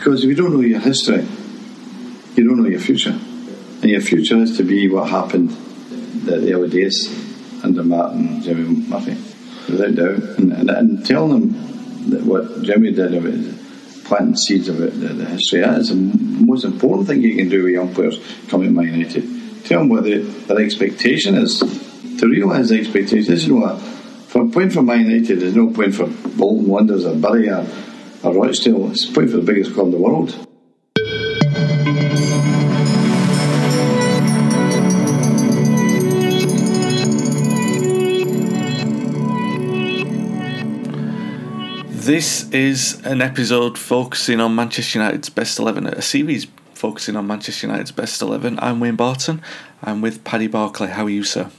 Because if you don't know your history, you don't know your future. And your future has to be what happened the, the early days under Martin Jimmy Murphy, without doubt. And, and, and telling them that what Jimmy did about planting seeds about the, the history, that is the most important thing you can do with young players coming to Man United. Tell them what the, their expectation is, to realise the expectation. This is what, from point for Man United, there's no point for Bolton Wanderers or Bury or, or Rochdale, it's a point for the biggest club in the world. This is an episode focusing on Manchester United's best 11, a series focusing on Manchester United's best 11. I'm Wayne Barton. I'm with Paddy Barclay. How are you, sir?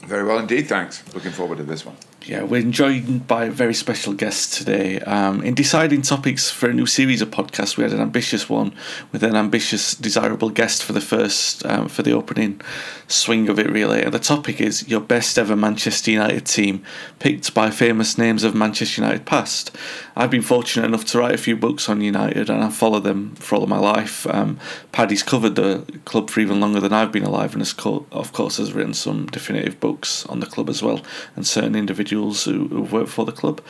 Very well indeed, thanks. Looking forward to this one. Yeah, we're joined by a very special guest today. Um, in deciding topics for a new series of podcasts, we had an ambitious one with an ambitious, desirable guest for the first, um, for the opening swing of it, really. And the topic is your best ever Manchester United team, picked by famous names of Manchester United past. I've been fortunate enough to write a few books on United, and I've followed them for all of my life. Um, Paddy's covered the club for even longer than I've been alive, and has, co- of course, has written some definitive books on the club as well, and certain individuals who, who've worked for the club.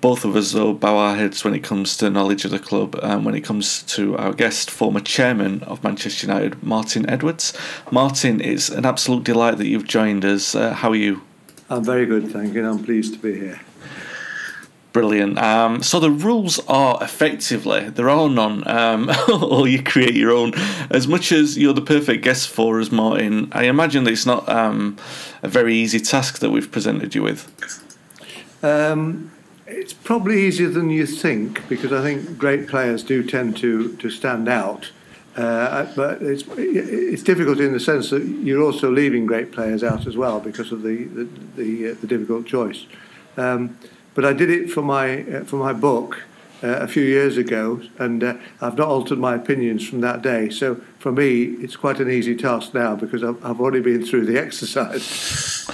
Both of us, though, bow our heads when it comes to knowledge of the club and when it comes to our guest, former chairman of Manchester United, Martin Edwards. Martin, it's an absolute delight that you've joined us. Uh, how are you? I'm very good, thank you. I'm pleased to be here. Brilliant. Um, so the rules are effectively there are none, um, or you create your own. As much as you're the perfect guest for us, Martin, I imagine that it's not um, a very easy task that we've presented you with. Um, it's probably easier than you think because I think great players do tend to to stand out. Uh, but it's it's difficult in the sense that you're also leaving great players out as well because of the the, the, uh, the difficult choice. Um, but I did it for my uh, for my book uh, a few years ago, and uh, I've not altered my opinions from that day. So for me, it's quite an easy task now because I've, I've already been through the exercise.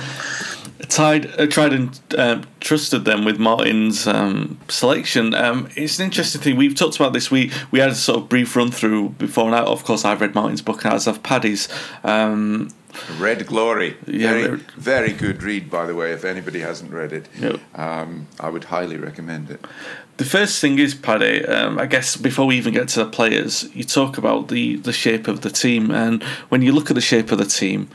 Tied, uh, tried and uh, trusted them with Martin's um, selection. Um, it's an interesting thing. We've talked about this. We we had a sort of brief run through before, and of course, I've read Martin's book as have Paddy's. Um, Red Glory. Yeah, very, very good read, by the way. If anybody hasn't read it, yep. um, I would highly recommend it. The first thing is, Paddy, um, I guess before we even get to the players, you talk about the, the shape of the team. And when you look at the shape of the team,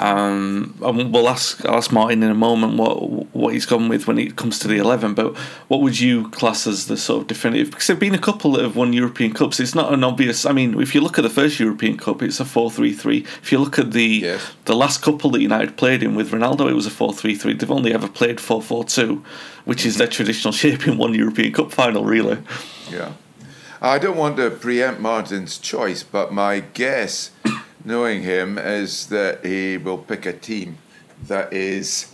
um, we'll ask I'll ask Martin in a moment what what he's gone with when it comes to the eleven. But what would you class as the sort of definitive? Because there've been a couple that have won European Cups. It's not an obvious. I mean, if you look at the first European Cup, it's a four-three-three. If you look at the yes. the last couple that United played in with Ronaldo, it was a four-three-three. They've only ever played four-four-two, which is their traditional shape in one European Cup final, really. Yeah, I don't want to preempt Martin's choice, but my guess knowing him is that he will pick a team that is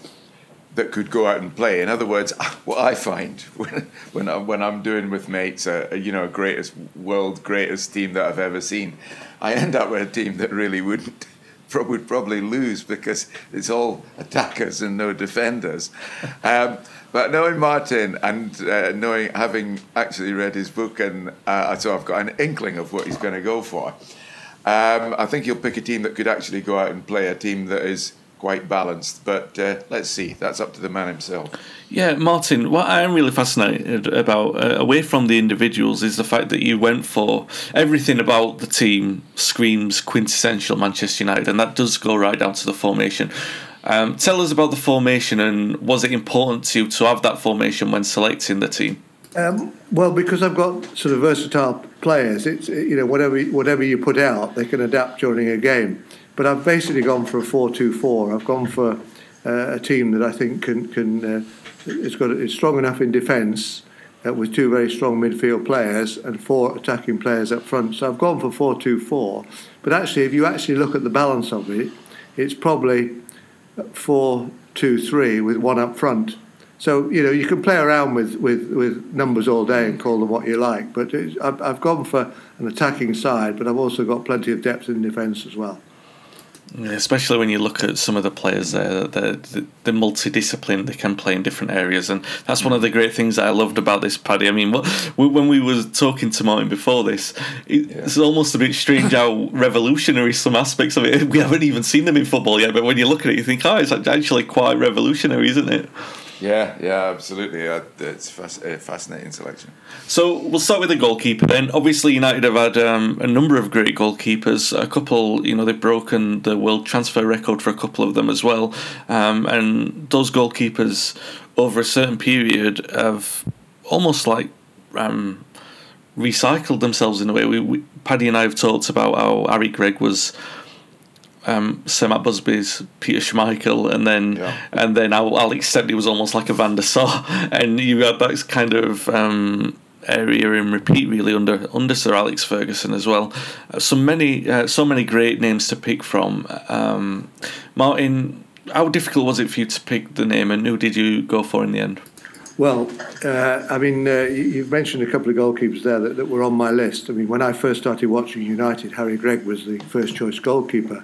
that could go out and play. In other words, what I find when when I'm, when I'm doing with mates, a, a, you know, greatest world greatest team that I've ever seen, I end up with a team that really wouldn't would probably lose because it's all attackers and no defenders. Um, but knowing Martin and uh, knowing having actually read his book and uh, so I've got an inkling of what he's going to go for. Um, I think he'll pick a team that could actually go out and play a team that is quite balanced. But uh, let's see. That's up to the man himself. Yeah, Martin. What I'm really fascinated about, uh, away from the individuals, is the fact that you went for everything about the team screams quintessential Manchester United, and that does go right down to the formation. Um, tell us about the formation, and was it important to you to have that formation when selecting the team? Um, well, because I've got sort of versatile players, it's you know whatever whatever you put out, they can adapt during a game. But I've basically gone for a four-two-four. I've gone for uh, a team that I think can can uh, it's got it's strong enough in defence uh, with two very strong midfield players and four attacking players up front. So I've gone for four-two-four. But actually, if you actually look at the balance of it, it's probably four-two-three with one up front. So you know you can play around with, with, with numbers all day and call them what you like, but I've, I've gone for an attacking side, but I've also got plenty of depth in defence as well. Especially when you look at some of the players there, they're, they're multidisciplined. They can play in different areas, and that's one of the great things that I loved about this, Paddy. I mean, when we were talking to Martin before this, it's yeah. almost a bit strange how revolutionary some aspects of it. We haven't even seen them in football yet, but when you look at it, you think, oh, it's actually quite revolutionary, isn't it? Yeah, yeah, absolutely. It's a fascinating selection. So we'll start with the goalkeeper then. Obviously, United have had um, a number of great goalkeepers. A couple, you know, they've broken the world transfer record for a couple of them as well. Um, and those goalkeepers, over a certain period, have almost like um, recycled themselves in a way. We, we, Paddy and I have talked about how Harry Gregg was um, Sir Matt Busby's Peter Schmeichel, and then yeah. and then Alex Stepney was almost like a Van der Sar, and you had that kind of um, area in repeat really under under Sir Alex Ferguson as well. Uh, so many uh, so many great names to pick from. Um, Martin, how difficult was it for you to pick the name, and who did you go for in the end? Well, uh, I mean, uh, you've mentioned a couple of goalkeepers there that, that, were on my list. I mean, when I first started watching United, Harry Gregg was the first choice goalkeeper,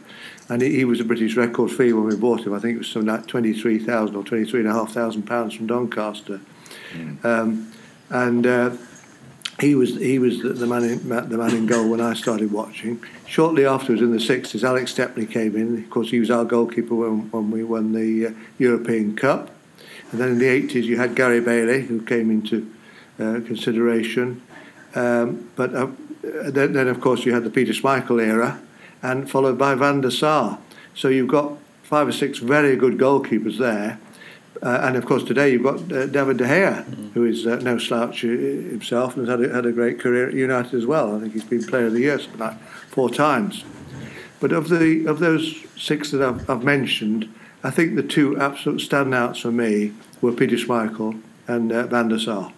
and he, he was a British record fee when we bought him. I think it was something like twenty three thousand or twenty three and a half thousand pounds from Doncaster, mm. um, and. Uh, he was he was the, the man in, the man in goal when I started watching. Shortly afterwards, in the sixties, Alex Stepney came in. Of course, he was our goalkeeper when, when we won the uh, European Cup. And then in the 80s, you had Gary Bailey, who came into uh, consideration. Um, but uh, then, then, of course, you had the Peter Schmeichel era, and followed by Van der Sar. So you've got five or six very good goalkeepers there. Uh, and of course, today you've got uh, David De Gea, mm. who is uh, no slouch uh, himself and has had a, had a great career at United as well. I think he's been Player of the Year like four times. But of the of those six that I've, I've mentioned, I think the two absolute standouts for me were Peter Schmeichel and uh, Van der Sar.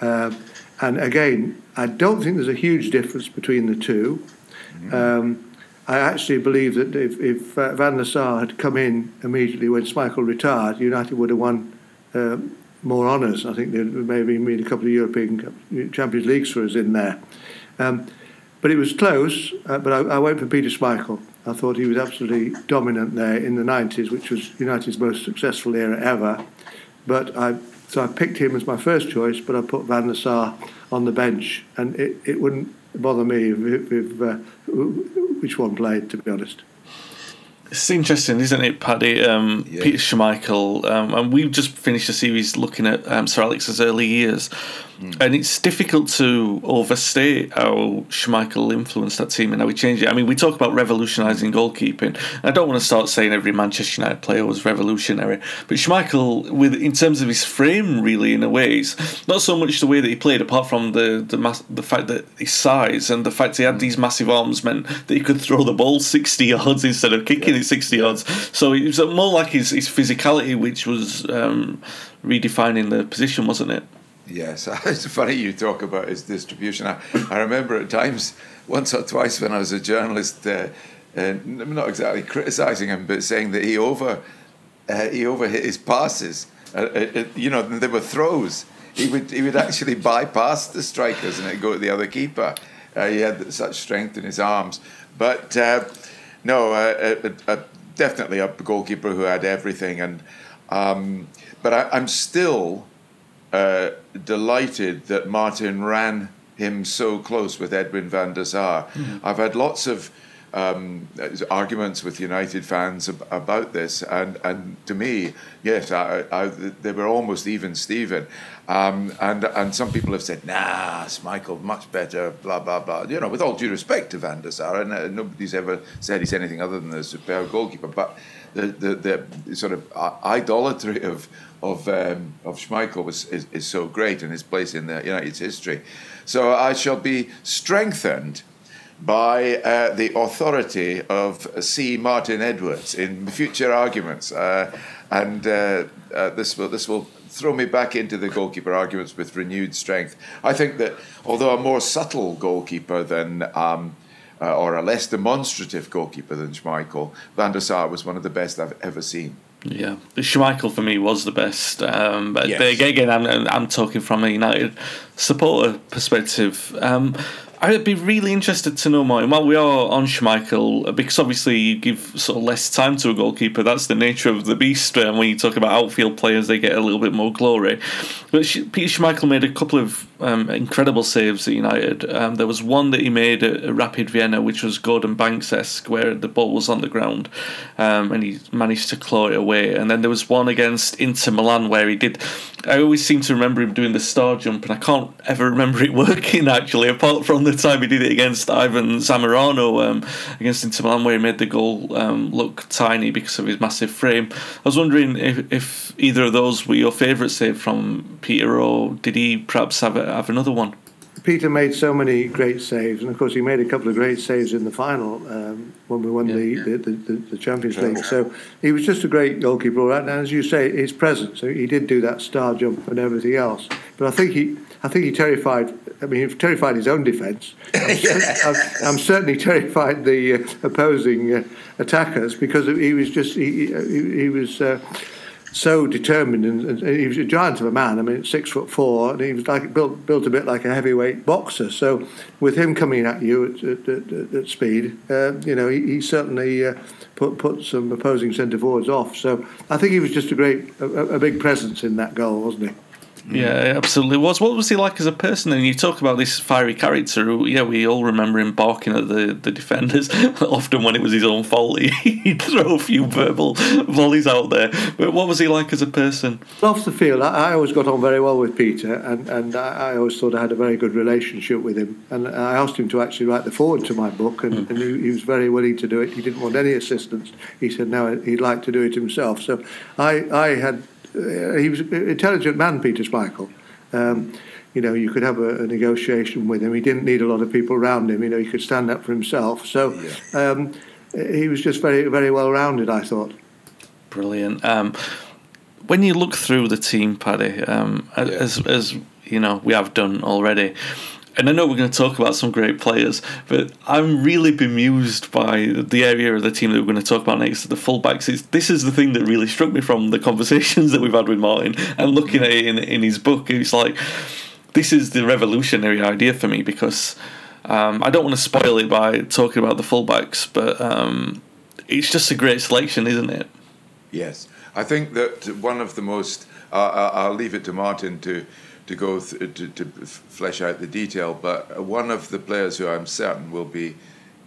Uh, and again, I don't think there's a huge difference between the 2 mm-hmm. um, I actually believe that if, if uh, Van der Sar had come in immediately when Schmeichel retired, United would have won uh, more honours. I think they would maybe made a couple of European Champions Leagues for us in there. Um, but it was close, uh, but I, I went for Peter Schmeichel. I thought he was absolutely dominant there in the 90s, which was United's most successful era ever. But I, so I picked him as my first choice, but I put Van der Sar on the bench, and it, it wouldn't bother me if, if uh, which one played, to be honest. It's interesting, isn't it, Paddy? Um, yeah. Peter Schmeichel, um, and we've just finished a series looking at um, Sir Alex's early years, Mm. And it's difficult to overstate how Schmeichel influenced that team and how he changed it. I mean, we talk about revolutionising goalkeeping. I don't want to start saying every Manchester United player was revolutionary, but Schmeichel, with in terms of his frame, really in a ways, not so much the way that he played, apart from the the mass, the fact that his size and the fact he had these massive arms meant that he could throw the ball sixty yards instead of kicking yeah. it sixty yards. So it was more like his his physicality, which was um, redefining the position, wasn't it? Yes, it's funny you talk about his distribution. I, I remember at times, once or twice when I was a journalist, uh, uh, not exactly criticising him, but saying that he over uh, he overhit his passes. Uh, uh, you know, they were throws. He would he would actually bypass the strikers and go to the other keeper. Uh, he had such strength in his arms. But no, definitely a goalkeeper who had everything. And um, but I, I'm still uh, delighted that Martin ran him so close with Edwin van der Sar. Mm-hmm. I've had lots of um, arguments with United fans ab- about this, and, and to me, yes, I, I, they were almost even Steven. Um, and and some people have said, nah, Michael much better, blah blah blah. You know, with all due respect to Van der Sar, and uh, nobody's ever said he's anything other than a superb goalkeeper. But the the, the sort of idolatry of of um, of Schmeichel was is, is so great and his place in the United's history. So I shall be strengthened by uh, the authority of C. Martin Edwards in future arguments, uh, and uh, uh, this will this will throw me back into the goalkeeper arguments with renewed strength. I think that although a more subtle goalkeeper than um, uh, or a less demonstrative goalkeeper than Schmeichel, Van der Sar was one of the best I've ever seen. Yeah, Schmeichel for me was the best. Um, but yes. again, I'm, I'm talking from a United supporter perspective. Um, I'd be really interested to know more. While we are on Schmeichel, uh, because obviously you give sort of less time to a goalkeeper, that's the nature of the beast. And when you talk about outfield players, they get a little bit more glory. But Peter Schmeichel made a couple of um, incredible saves at United. Um, there was one that he made at Rapid Vienna, which was Gordon Banks esque, where the ball was on the ground um, and he managed to claw it away. And then there was one against Inter Milan where he did. I always seem to remember him doing the star jump, and I can't ever remember it working actually, apart from the time he did it against Ivan Zamorano um, against Inter Milan, where he made the goal um, look tiny because of his massive frame. I was wondering if, if either of those were your favourite save from Peter, or did he perhaps have a, have another one? Peter made so many great saves, and of course he made a couple of great saves in the final um, when we won yeah, the, yeah. The, the, the, Champions League. So he was just a great goalkeeper, right? And as you say, his presence. So he did do that star jump and everything else. But I think he, I think he terrified. I mean, he terrified his own defence. I'm, I'm, I'm, certainly terrified the uh, opposing uh, attackers because he was just he, he, he was. Uh, so determined, and, and, he was a giant of a man. I mean, six foot four, and he was like built built a bit like a heavyweight boxer. So, with him coming at you at, at, at, at speed, uh, you know, he, he certainly uh, put put some opposing centre forwards off. So, I think he was just a great, a, a big presence in that goal, wasn't he? Yeah, absolutely was. What was he like as a person? And you talk about this fiery character. Who, yeah, we all remember him barking at the, the defenders. Often when it was his own fault, he'd throw a few verbal volleys out there. But what was he like as a person? Off the field, I, I always got on very well with Peter, and, and I, I, always thought I had a very good relationship with him. And I asked him to actually write the forward to my book, and, mm. and he, he, was very willing to do it. He didn't want any assistance. He said no, he'd like to do it himself. So I, I had he was an intelligent man, Peter Schmeichel. Um, you know, you could have a, a, negotiation with him. He didn't need a lot of people around him. You know, he could stand up for himself. So um, he was just very, very well rounded. I thought. Brilliant. Um, when you look through the team, Paddy, um, yeah. as as you know, we have done already and I know we're going to talk about some great players, but I'm really bemused by the area of the team that we're going to talk about next the fullbacks. It's, this is the thing that really struck me from the conversations that we've had with Martin and looking at it in, in his book. It's like, this is the revolutionary idea for me because um, I don't want to spoil it by talking about the fullbacks, but um, it's just a great selection, isn't it? Yes. I think that one of the most, uh, I'll leave it to Martin to to go th- to, to flesh out the detail. But one of the players who I'm certain will be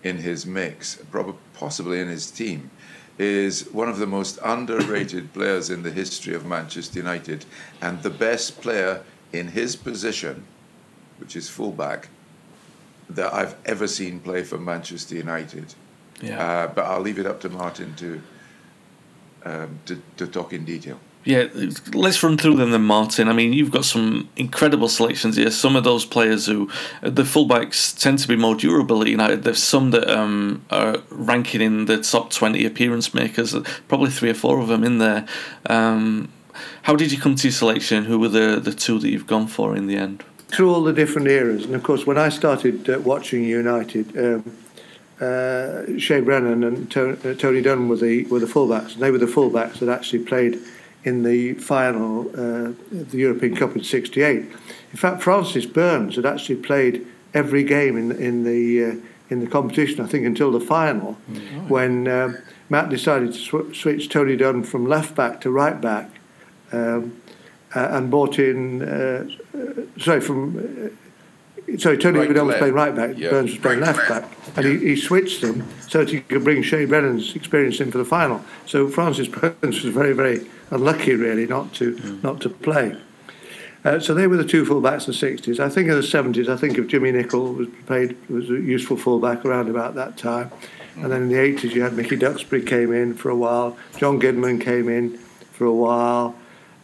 in his mix, probably possibly in his team, is one of the most underrated players in the history of Manchester United, and the best player in his position, which is fullback, that I've ever seen play for Manchester United. Yeah. Uh, but I'll leave it up to Martin to, um, to to talk in detail. Yeah, let's run through them then, Martin. I mean, you've got some incredible selections here. Some of those players who, the fullbacks tend to be more durable at United. There's some that um, are ranking in the top 20 appearance makers, probably three or four of them in there. Um, how did you come to your selection? Who were the, the two that you've gone for in the end? Through all the different eras. And of course, when I started uh, watching United, um, uh, Shay Brennan and Tony, uh, Dunne were the, were the fullbacks. And they were the fullbacks that actually played in the final uh, of the European Cup in '68. In fact, Francis Burns had actually played every game in in the uh, in the competition. I think until the final, mm-hmm. when uh, Matt decided to sw- switch Tony Dunne from left back to right back, um, uh, and brought in uh, uh, sorry from. Sorry, Tony right Dunne was playing right back, yeah. Burns was playing right left back, and yeah. he, he switched them so that he could bring Shay Brennan's experience in for the final. So Francis Burns was very, very unlucky really not to mm. not to play. Uh, so they were the two fullbacks in the 60s. I think in the 70s, I think of Jimmy Nicholl was played was a useful fullback around about that time. And then in the 80s, you had Mickey Duxbury came in for a while. John Gidman came in for a while.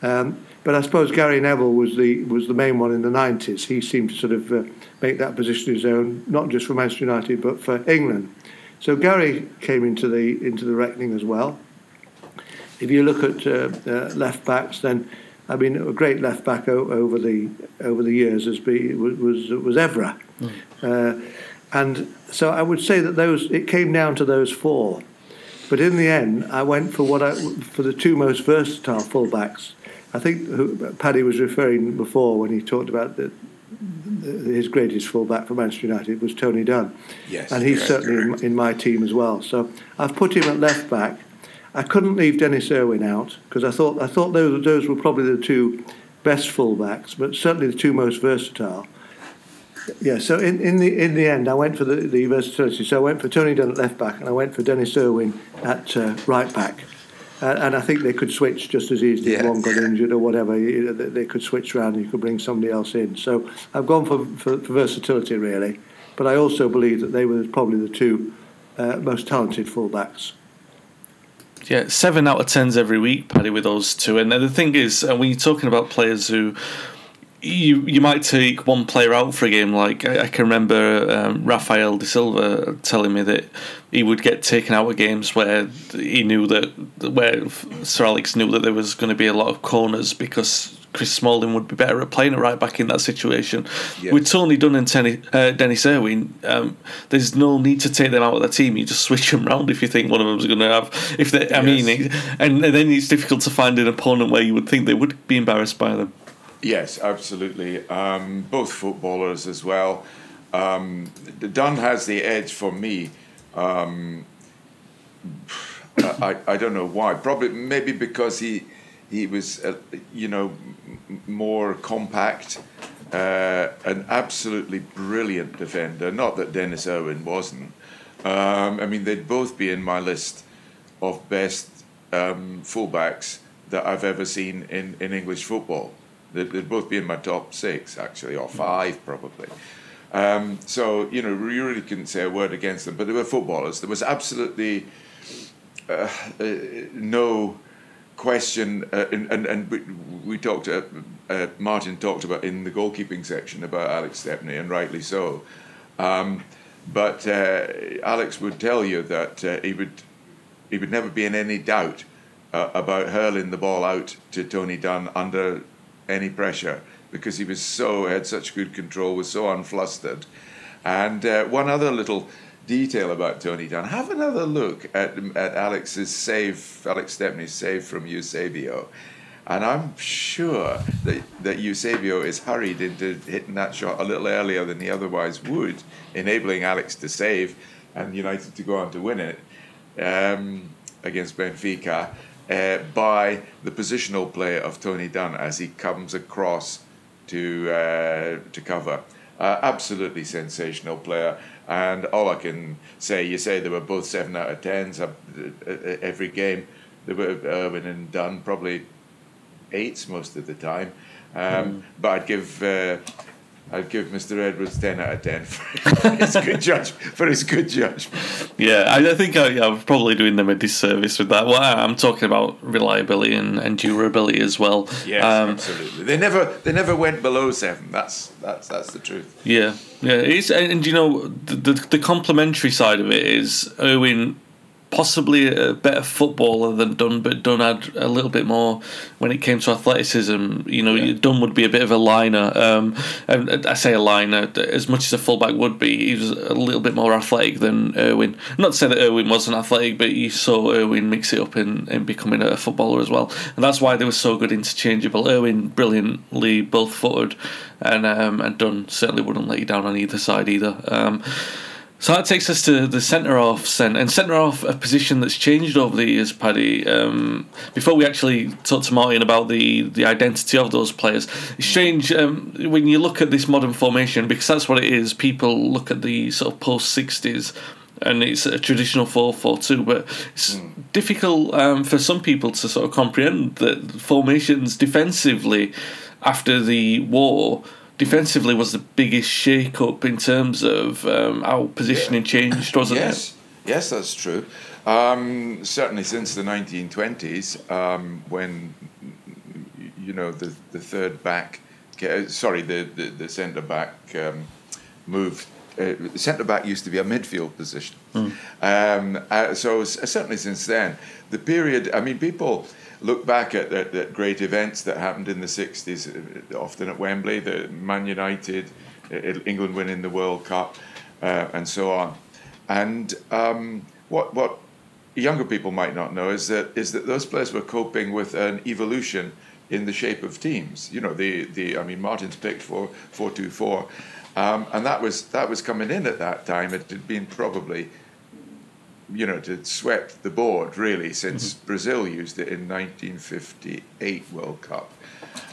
Um, but I suppose Gary Neville was the was the main one in the 90s. He seemed to sort of uh, make that position his own, not just for Manchester United but for England. So Gary came into the into the reckoning as well. If you look at uh, uh, left backs, then I mean a great left back o- over the over the years has been was was Evra, mm. uh, and so I would say that those it came down to those four, but in the end I went for what I for the two most versatile fullbacks. I think who, Paddy was referring before when he talked about the his greatest fullback for Manchester United was Tony Dunne. Yes, and he's yes, certainly in, in my team as well. So I've put him at left back. I couldn't leave Denis Irwin out because I thought I thought those those were probably the two best fullbacks, but certainly the two most versatile. Yeah, so in, in the in the end, I went for the, the versatility. So I went for Tony Dunne at left back, and I went for Denis Irwin at uh, right back. Uh, and I think they could switch just as easily if one got injured or whatever. You know, they- could switch around and you could bring somebody else in. So I've gone for, for, for versatility, really. But I also believe that they were probably the two uh, most talented fullbacks. Yeah, seven out of tens every week, Paddy, with those two. And the thing is, uh, when you're talking about players who you you might take one player out for a game, like I, I can remember um, Rafael da Silva telling me that he would get taken out of games where he knew that where Sir Alex knew that there was going to be a lot of corners because Chris Smalling would be better at playing it right back in that situation. Yeah. With Tony Dunne and Tenny, uh, Denis Irwin, um, there's no need to take them out of the team. You just switch them round if you think one of them's going to have. If they, I mean, it- and, and then it's difficult to find an opponent where you would think they would be embarrassed by them. Yes, absolutely. Um, both footballers as well. Um, Dunne has the edge for me. Um, I, I don't know why. Probably maybe because he he was uh, you know more compact, uh, an absolutely brilliant defender. Not that Denis Irwin wasn't. Um, I mean, they'd both be in my list of best um, fullbacks that I've ever seen in, in English football. They'd, they'd both be in my top six, actually, or five probably. Um, so, you know, you really couldn't say a word against them, but they were footballers. There was absolutely uh, uh, no question, uh, and, and, and we, talked, uh, uh, Martin talked about in the goalkeeping section about Alex Stepney, and rightly so. Um, but uh, Alex would tell you that uh, he would he would never be in any doubt uh, about hurling the ball out to Tony Dunne under any pressure because he was so had such good control, was so unflustered. And one other little detail about Tony Dunne: have another look at at Alex's save, Alex Stepney's save from Eusebio. And I'm sure that, that Eusebio is hurried into hitting that shot a little earlier than he otherwise would, enabling Alex to save and United to go on to win it um, against Benfica uh, by the positional play of Tony Dunne as he comes across to uh, to cover. Uh, absolutely sensational player, and all I can say, you say they were both seven out of tens uh, uh, every game. They were Irwin and Dunne probably eights most of the time, um, but I'd give. Uh, I'd give Mr. Edwards ten out of ten for his good judge for his good judgment. Yeah, I, I think I, yeah, I'm probably doing them a disservice with that. Well, I- I'm talking about reliability and, and durability as well. Yes, Um, absolutely. They never they never went below seven. That's that's that's the truth. Yeah, yeah. It's and, and you know the, the the complementary side of it is Owen possibly a better footballer than Dunne, but Dunne had a little bit more when it came to athleticism. You know, Yeah. Dunne would be a bit of a liner. Um, and I say a liner as much as a fullback would be. He was a little bit more athletic than Irwin. Not to say that Irwin wasn't athletic, but you saw Irwin mix it up in, in becoming a footballer as well, and that's why they were so good interchangeable. Irwin brilliantly both footed, and um, and Dunne certainly wouldn't let you down on either side either. Um, so that takes us to the centre half, and centre half, a position that's changed over the years, Paddy. Um, before we actually talk to Martin about the, the identity of those players, it's strange um, when you look at this modern formation because that's what it is. People look at the sort of post sixties. And it's a traditional 4 4 2, but it's difficult um, for some people to sort of comprehend that formations defensively after the war defensively was the biggest shake up in terms of um, how positioning changed, wasn't it? yes, yes, that's true. Um, certainly since the 1920s, um, when you know the the third back, sorry, the the, the centre back um, moved. Uh, centre back used to be a midfield position. Um, uh, so certainly since then, the period. I mean, people look back at, at, at great events that happened in the 60s, uh, often at Wembley, the Man United, uh, England winning the World Cup, uh, and so on. And um, what what younger people might not know is that is that those players were coping with an evolution in the shape of teams. You know, the, the I mean, Martin's picked for 4 2 4. Um, and that was that was coming in at that time. It had been probably, you know, to swept the board really since mm-hmm. Brazil used it in 1958 World Cup.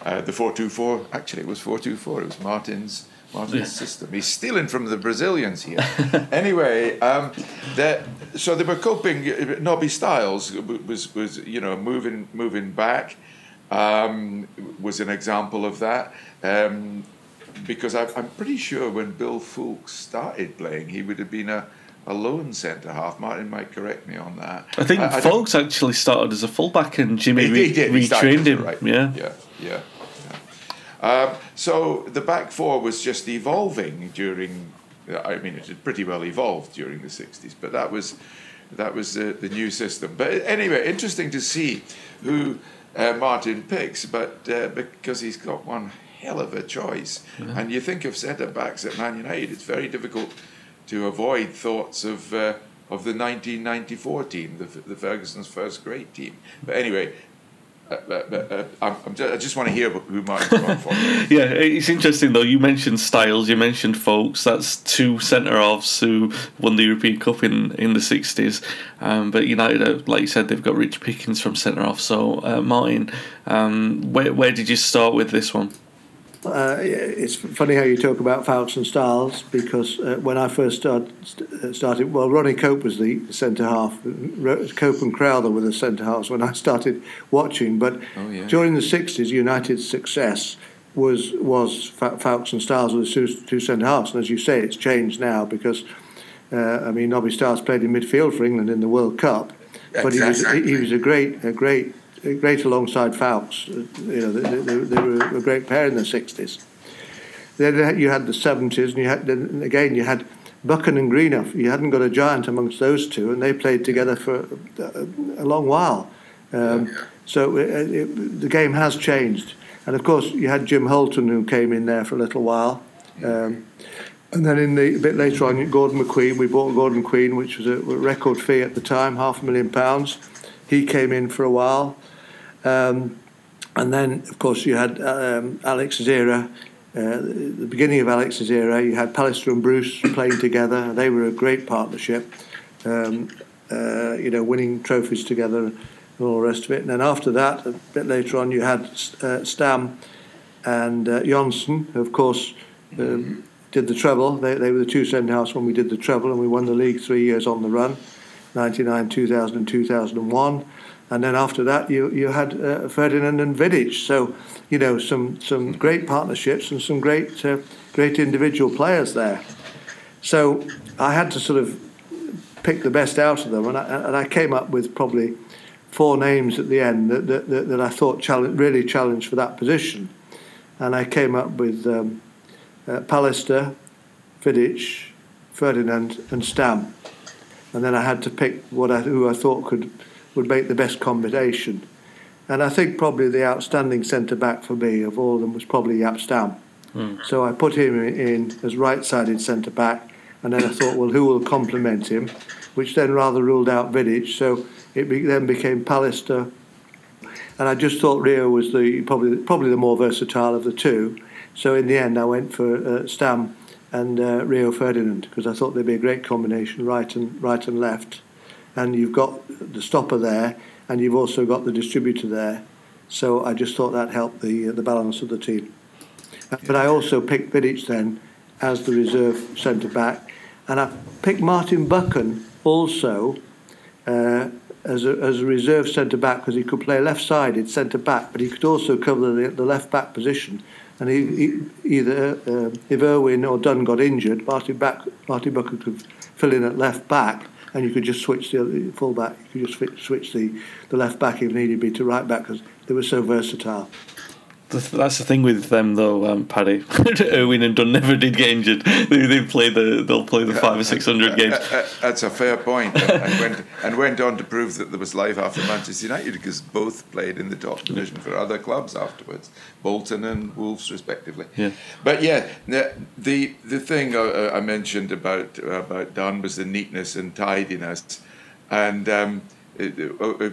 Uh, the 4-2-4 actually it was 4-2-4. It was Martin's Martin's yeah. system. He's stealing from the Brazilians here. anyway, um, that so they were coping. Nobby Stiles was was you know moving moving back um, was an example of that. Um, because I, am pretty sure when Bill Foulkes started playing, he would have been a, a lone centre half. Martin might correct me on that. I think I, actually started as a fullback, and Jimmy he, he re- retrained him. Right. Yeah, yeah, yeah. yeah. Um, so the back four was just evolving during. I mean, it had pretty well evolved during the '60s, but that was that was the, the new system. But anyway, interesting to see who uh, Martin picks, but uh, because he's got one hell of a choice. Yeah. And you think of centre backs at Man United, it's very difficult to avoid thoughts of uh, of the 1994 team, the, the Ferguson's first great team. But anyway, uh, uh, uh, just, i just, want to hear who Martin's for. yeah, it's interesting though. You mentioned Stiles, you mentioned Foulkes. That's two centre halves who won the European Cup in, in the sixties. Um, but United, like you said, they've got Rich Pickens from centre half. So uh, Martin, um, where where did you start with this one? Uh, it's funny how you talk about Foulkes and Stiles because uh, when I first start, started, well, Ronnie Cope was the centre half, Cope and Crowther were the centre halves when I started watching. But oh, yeah. during the 60s, United's success was was Foulkes and Stiles were the two, two centre halves. And as you say, it's changed now because, uh, I mean, Nobby Stiles played in midfield for England in the World Cup. But he was, he was a great, a great great alongside Foulkes. You know, they, they, they were a great pair in the 60s. Then you had the 70s, and you had then again you had Buchan and Greenhoff. You hadn't got a giant amongst those two, and they played together for a, a long while. Um, so it, it, the game has changed, and of course you had Jim Holton who came in there for a little while. Um, and then in the a bit later on, Gordon McQueen. We bought Gordon McQueen, which was a record fee at the time, half a million pounds. He came in for a while. Um, and then, of course, you had um, Alex's era. Uh, the beginning of Alex's era, you had Pallister and Bruce playing together. They were a great partnership. Um, uh, you know, winning trophies together and all the rest of it. And then after that, a bit later on, you had uh, Stam and uh, of course um, did the treble. They, they were the two centre house when we did the treble, and we won the league three years on the run 99, 2000, and 2001 and then after that you you had uh, Ferdinand and Vidic. So you know some some great partnerships and some great uh, great individual players there. So I had to sort of pick the best out of them, and I, and I came up with probably four names at the end that that, that I thought challenge, really challenged for that position, and I came up with um, uh, Pallister, Vidic, Ferdinand, and Stam, and then I had to pick what I, who I thought could would make the best combination. And I think probably the outstanding centre back for me of all of them was probably Jaap Stam. Mm. So I put him in as right sided centre back, and then I thought, well, who will complement him? Which then rather ruled out Vidic. So it be, then became Pallister. And I just thought Rio was the probably probably the more versatile of the two. So in the end, I went for uh, Stam and uh, Rio Ferdinand because I thought they'd be a great combination, right and right and left and you've got the stopper there, and you've also got the distributor there. So I just thought that helped the the balance of the team. But I also picked Vidic then as the reserve centre back, and I picked Martin Buchan also uh, as, a, as a reserve centre back because he could play left sided centre back, but he could also cover the, the left back position. And he, he, either uh, if Irwin or Dunne got injured, Martin, back, Martin could fill in at left back and you could just switch the full back. You could just switch the, the left back if needed be to right back because they were so versatile. That's the thing with them, though, um, Paddy. Irwin and Dunne never did get injured. They, they play the they'll play the five or six hundred games. That's a fair point, and went and went on to prove that there was life after Manchester United because both played in the top division for other clubs afterwards, Bolton and Wolves respectively. Yeah. But yeah, the the, thing uh, I mentioned about about Dunne was the neatness and tidiness, and. Um,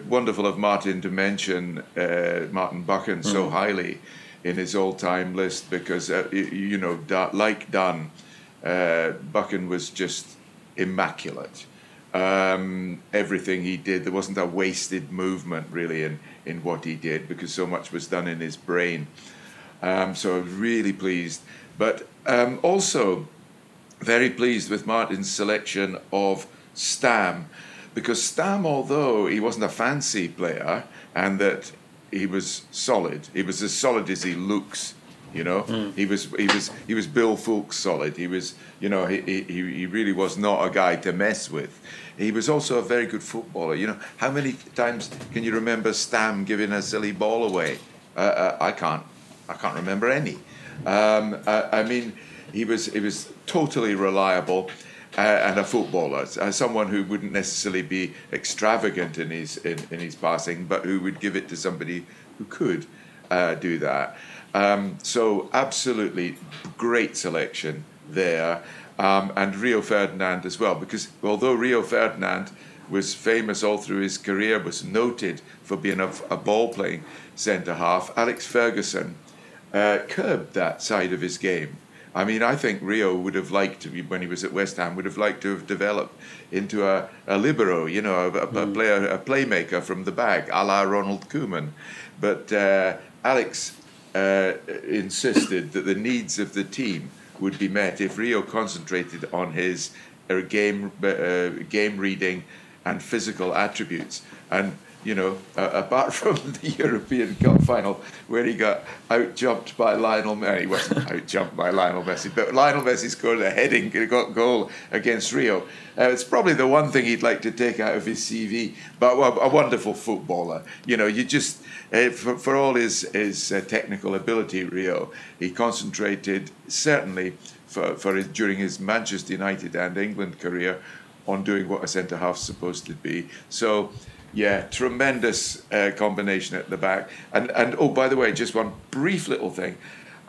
wonderful of Martin to mention uh, Martin Buchan so highly in his all-time list because uh, you, you know, da- like Dunne, uh, Buchan was just immaculate. Um, everything he did, there wasn't a wasted movement really in, in what he did because so much was done in his brain. Um, so I was really pleased. But um, also very pleased with Martin's selection of Stam because Stam, although he wasn't a fancy player and that he was solid, he was as solid as he looks. You know, mm. he was he was he was Bill Foulkes solid. He was you know he, he he really was not a guy to mess with. He was also a very good footballer. You know, how many times can you remember Stam giving a silly ball away? Uh, uh, I can't. I can't remember any. Um, I, I, mean, he was he was totally reliable. And a footballer, uh, someone who wouldn't necessarily be extravagant in his in, in his passing, but who would give it to somebody who could uh, do that. Um, so absolutely great selection there, um, and Rio Ferdinand as well, because although Rio Ferdinand was famous all through his career, was noted for being a, a ball playing centre half, Alex Ferguson uh, curbed that side of his game. I mean, I think Rio would have liked to be, when he was at West Ham, would have liked to have developed into a, a libero, you know, a, a, mm. player, a playmaker from the back, a la Ronald Koeman. But uh, Alex uh, insisted that the needs of the team would be met if Rio concentrated on his uh, game, uh, game reading and physical attributes. And you know, uh, apart from the European Cup final where he got out jumped by Lionel Messi. He wasn't out jumped by Lionel Messi, but Lionel Messi scored a heading goal against Rio. Uh, it's probably the one thing he'd like to take out of his CV. But a wonderful footballer. You know, you just uh, for, for all his his uh, technical ability, Rio, he concentrated certainly for, for his, during his Manchester United and England career on doing what a centre half's supposed to be. So yeah, tremendous uh, combination at the back. And and oh, by the way, just one brief little thing.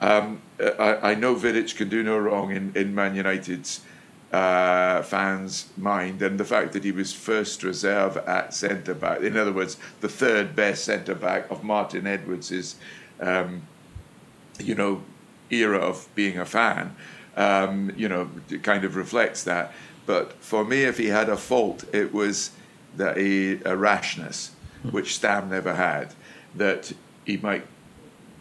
Um, I, I, know Vidic can do no wrong in, in Man United's uh, fans' mind, and the fact that he was first reserve at centre back, in other words, the third best centre back of Martin Edwards' um, you know, era of being a fan, um, you know, kind of reflects that. But for me, if he had a fault, it was that he, a rashness, which Stam never had, that he might,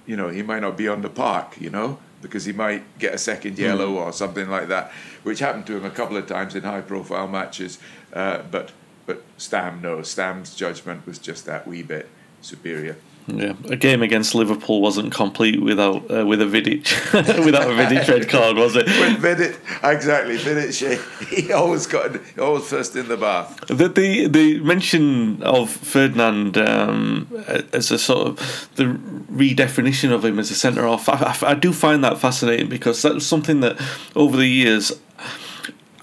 you know, he might not be on the park, you know, because he might get a second yellow mm. or something like that, which happened to him a couple of times in high-profile matches. Uh, but but Stam, no, Stam's judgment was just that wee bit superior. Yeah, a game against Liverpool wasn't complete without uh, with a Vidic without a Vidic red card, was it? With Vidic, exactly. Vidic, he always got always first in the bath. The the, the mention of Ferdinand um, as a sort of the redefinition of him as a centre half, I, I, I do find that fascinating because that's something that over the years.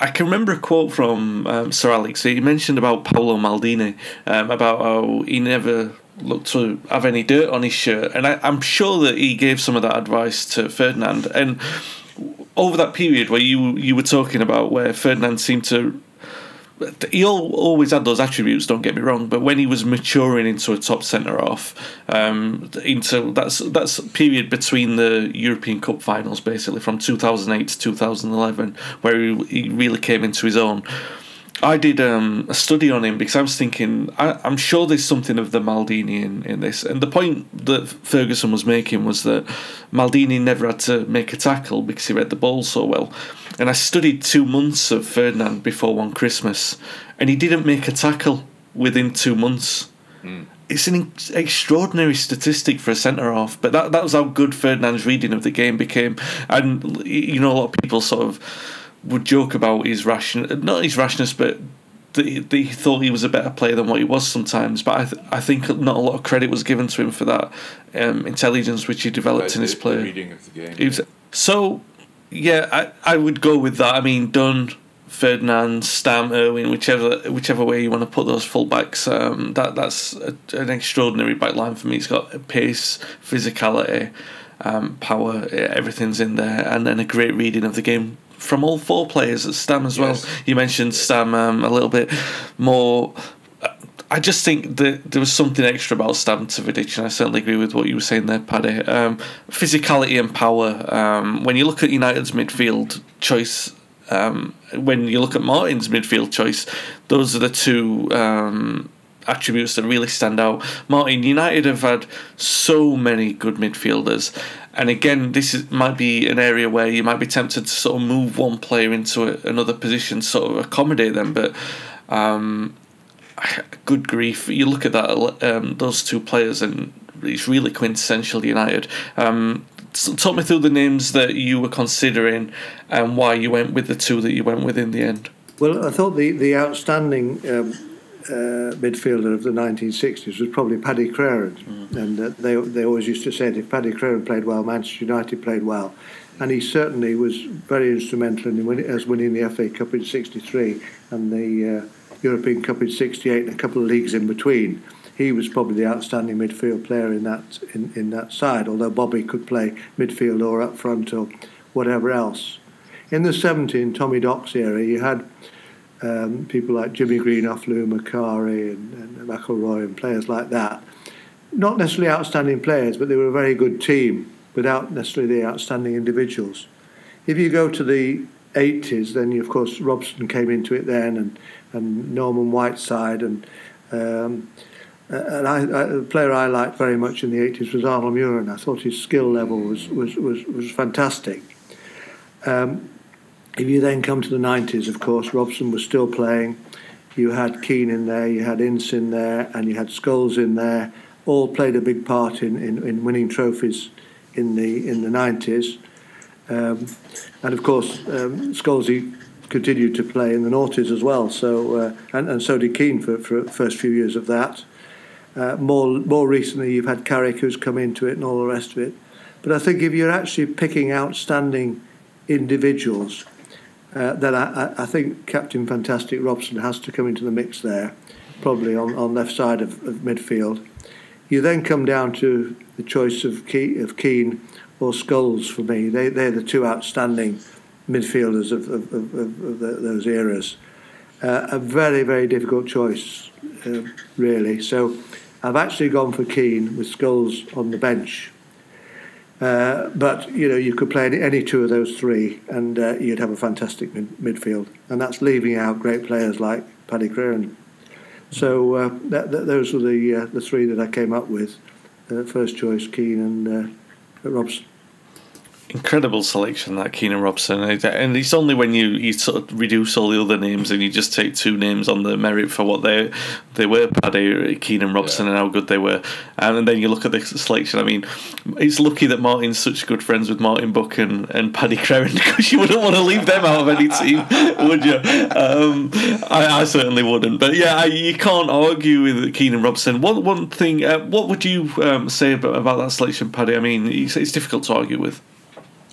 I can remember a quote from um, Sir Alex. He mentioned about Paolo Maldini, um, about how he never look to have any dirt on his shirt. And I, am sure that he gave some of that advice to Ferdinand. And over that period where you you were talking about where Ferdinand seemed to he always had those attributes. Don't get me wrong, but when he was maturing into a top centre off, um, into that's that's period between the European Cup finals, basically from 2008 to 2011, where he, he really came into his own. I did um, a study on him because I was thinking I, am sure there's something of the Maldini in, in this, and the point that Ferguson was making was that Maldini never had to make a tackle because he read the ball so well. And I studied two months of Ferdinand before one Christmas, and he didn't make a tackle within two months. Mm. It's an extraordinary statistic for a centre half, but that that was how good Ferdinand's reading of the game became. And you know, a lot of people sort of would joke about his ration, not his rashness, but he thought he was a better player than what he was sometimes. But I, th- I think not a lot of credit was given to him for that um, intelligence which he developed in his play. Reading of the game. Was, so, yeah, I, I would go with that. I mean, Dunne, Ferdinand, Stam, Irwin, whichever whichever way you want to put those fullbacks. Um, that that's a, an extraordinary back line for me. He's got pace, physicality, um, power. Everything's in there, and then a great reading of the game from all four players at Stam as well. You mentioned Stam um, a little bit more. I just think that there was something extra about Stav Vidic, and I certainly agree with what you were saying there, Paddy. Um, physicality and power. Um, when you look at United's midfield choice, um, when you look at Martin's midfield choice, those are the two um, attributes that really stand out. Martin, United have had so many good midfielders, and again, this is, might be an area where you might be tempted to sort of move one player into a, another position, sort of accommodate them, but. Um, good grief! You look at that, um, those two players, and it's really quintessential United. Um, talk me through the names that you were considering and why you went with the two that you went with in the end. Well, I thought the the outstanding um, uh, midfielder of the 1960s was probably Paddy Crerand, mm. and uh, they they always used to say that if Paddy Crerand played well, Manchester United played well, and he certainly was very instrumental in winning, as winning the FA Cup in '63 and the uh, European Cup in '68 and a couple of leagues in between he was probably the outstanding midfield player in that in, in that side. Although Bobby could play midfield or up front or whatever else. In the 70s, Tommy Doc's era, you had um, people like Jimmy Greenhoff, Lou Macari, and, and McIlroy, and players like that. Not necessarily outstanding players, but they were a very good team without necessarily the outstanding individuals. If you go to the 80s, then you, of course Robson came into it then, and, and Norman Whiteside, and um, uh, and I, the player I liked very much in the 80s was Arnold Muhren. I thought his skill level was, was, was, was fantastic. Um, if you then come to the 90s, of course, Robson was still playing. You had Keane in there, you had Ince in there, and you had Scholes in there. All played a big part in, in, in winning trophies in the in the 90s. Um, and of course, um, Scholes continued to play in the noughties as well. So uh, and, and so did Keane for, for the first few years of that. Uh, more more recently, you've had Carrick who's come into it and all the rest of it. But I think if you're actually picking outstanding individuals, uh, then I, I, think Captain Fantastic Robson has to come into the mix there, probably on, on left side of, of midfield. You then come down to the choice of, Key, of Keane or Scholes for me. They, they're the two outstanding midfielders of, of, of, of the, those eras. Uh, a very, very difficult choice, uh, really. So I've actually gone for Keane with Scholes on the bench. Uh, but you know you could play any, two of those three, and uh, you'd have a fantastic mid- midfield, and that's leaving out great players like Paddy Crerand. So uh, that, that, those were the uh, the three that I came up with. Uh, first choice, Keane and uh, Robson incredible selection that Keane and Robson, and it's only when you, you sort of reduce all the other names and you just take two names on the merit for what they they were, Paddy Keane and Robson, yeah. and how good they were, and then you look at the selection. I mean, it's lucky that Martin's such good friends with Martin Buchan and, and Paddy Crerand because you wouldn't want to leave them out of any team, would you? Um, I, I, certainly wouldn't. But yeah, I, you can't argue with Keane and Robson. One one thing, uh, what would you um, say about, about that selection, Paddy? I mean, it's, it's difficult to argue with.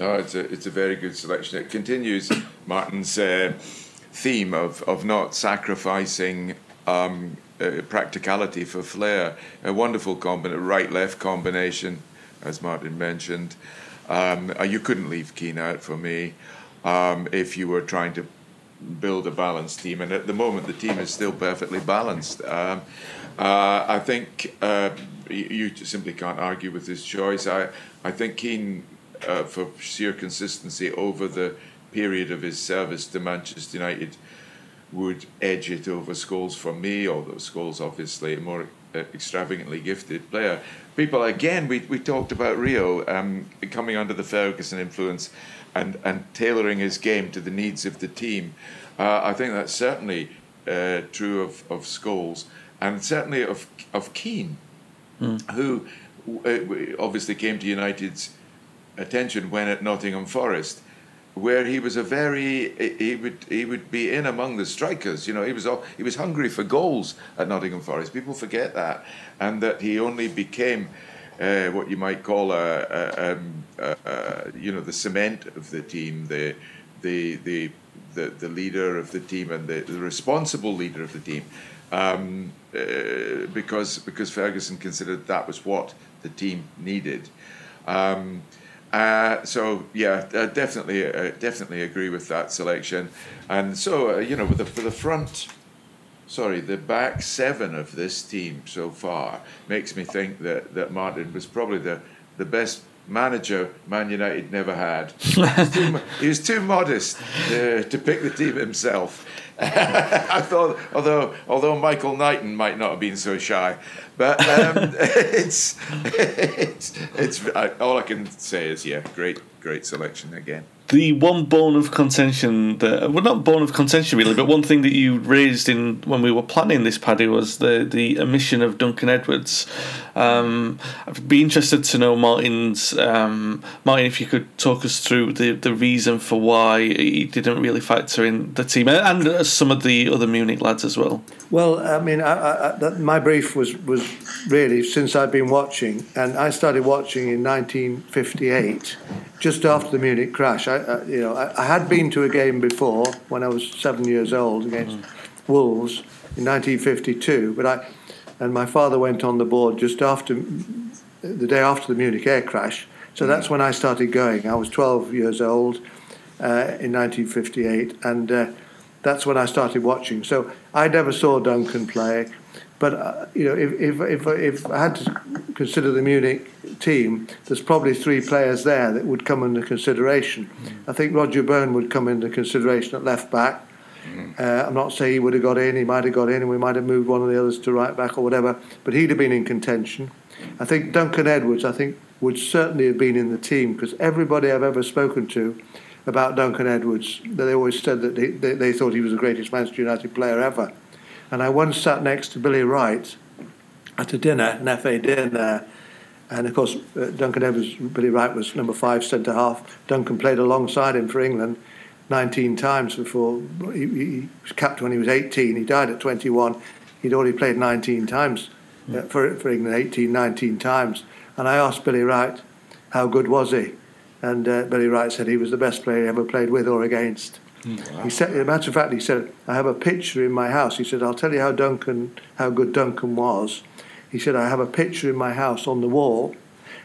Oh, it's a, it's a very good selection. It continues Martin's uh, theme of, of not sacrificing um, uh, practicality for flair. A wonderful combination, right left combination, as Martin mentioned. Um, uh, you couldn't leave Keane out for me um, if you were trying to build a balanced team. And at the moment, the team is still perfectly balanced. Um, uh, I think uh, you, you simply can't argue with this choice. I, I think Keane uh, for sheer consistency over the period of his service to Manchester United would edge it over Scholes for me, although Scholes obviously a more uh, extravagantly gifted player. People, again, we, we talked about Rio um, coming under the Ferguson influence and, and tailoring his game to the needs of the team. Uh, I think that's certainly uh, true of, of Scholes and certainly of, of Keane, mm. who uh, obviously came to United's attention when at Nottingham Forest, where he was a very he would he would be in among the strikers. You know, he was he was hungry for goals at Nottingham Forest. People forget that, and that he only became. Uh, what you might call a, a, um, a, a, you know the cement of the team, the the the the, the leader of the team and the, the responsible leader of the team, um, uh, because because Ferguson considered that was what the team needed. Um, uh, so yeah, uh, definitely, uh, definitely agree with that selection. And so uh, you know, with the, for the front sorry, the back seven of this team so far makes me think that, that Martin was probably the, the best manager Man United never had. he, was too, he was too modest to, to pick the team himself. I thought, although although Michael Knighton might not have been so shy, but um, it's it's it's all I can say is yeah, great great selection again the one bone of contention that well not bone of contention really but one thing that you raised in when we were planning this paddy was the the omission of duncan edwards um, i'd be interested to know martin's um, martin if you could talk us through the the reason for why he didn't really factor in the team and some of the other munich lads as well well i mean I, I, my brief was was really since i've been watching and i started watching in 1958 just after the Munich crash. I, I you know, I, I, had been to a game before when I was seven years old against mm. Wolves in 1952, but I and my father went on the board just after the day after the Munich air crash. So that's when I started going. I was 12 years old uh, in 1958, and uh, that's when I started watching. So I never saw Duncan play. But uh, you know, if, if if if I had to consider the Munich team, there's probably three players there that would come under consideration. Mm. I think Roger Byrne would come into consideration at left back. Mm. Uh, I'm not saying he would have got in. He might have got in, and we might have moved one of the others to right back or whatever. But he'd have been in contention. I think Duncan Edwards, I think, would certainly have been in the team because everybody I've ever spoken to about Duncan Edwards, they always said that they, they, they thought he was the greatest Manchester United player ever. And I once sat next to Billy Wright at a dinner, an FA dinner, and of course, uh, Duncan Edwards, Billy Wright was number five centre half. Duncan played alongside him for England 19 times before he, he, was capped when he was 18. He died at 21. He'd already played 19 times uh, for, for England, 18, 19 times. And I asked Billy Wright, how good was he? And uh, Billy Wright said he was the best player he ever played with or against. Mm, wow. He said, as a matter of fact, he said, I have a picture in my house. He said, I'll tell you how Duncan, how good Duncan was. He said, I have a picture in my house on the wall.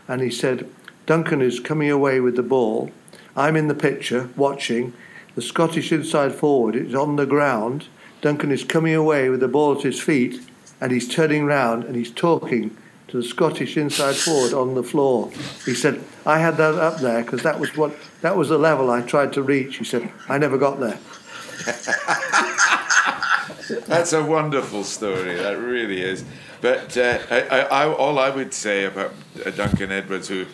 And he said, Duncan is coming away with the ball. I'm in the picture watching. The Scottish inside forward is on the ground. Duncan is coming away with the ball at his feet and he's turning round and he's talking to the Scottish inside forward on the floor. He said, I had that up there because that was what that was the level I tried to reach. He said, I never got there. That's a wonderful story. That really is. But uh, I, I, all I would say about uh, Duncan Edwards, who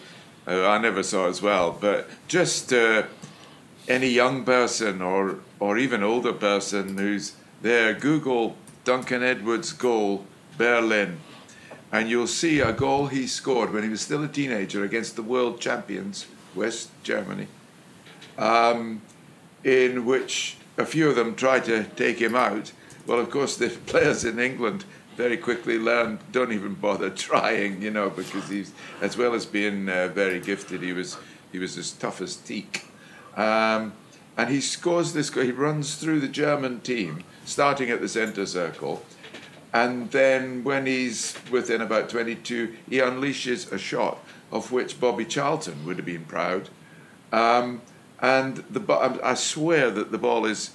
I never saw as well, but just uh, any young person or or even older person who's there, Google Duncan Edwards goal Berlin and you'll see a goal he scored when he was still a teenager against the world champions, West Germany, um, in which a few of them tried to take him out. Well, of course, the players in England very quickly learned don't even bother trying, you know, because he's as well as being uh, very gifted, he was he was as tough as teak. Um, and he scores this goal. He runs through the German team, starting at the centre circle and then when he's within about 22, he unleashes a shot of which Bobby Charlton would have been proud. Um, and the I swear that the ball is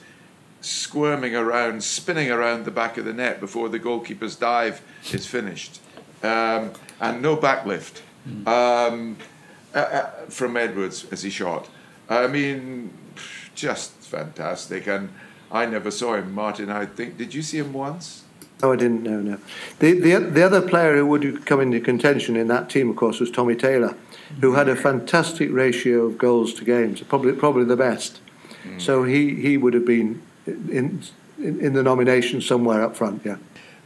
squirming around, spinning around the back of the net before the goalkeeper's dive is finished. Um, and no backlift um, uh, uh, from Edwards as he shot. I mean, just fantastic. And I never saw him, Martin. I think, did you see him once? Oh, I didn't know. No, the the the other player who would come into contention in that team, of course, was Tommy Taylor, who had a fantastic ratio of goals to games, probably probably the best. Mm. So he, he would have been in, in, in the nomination somewhere up front. Yeah.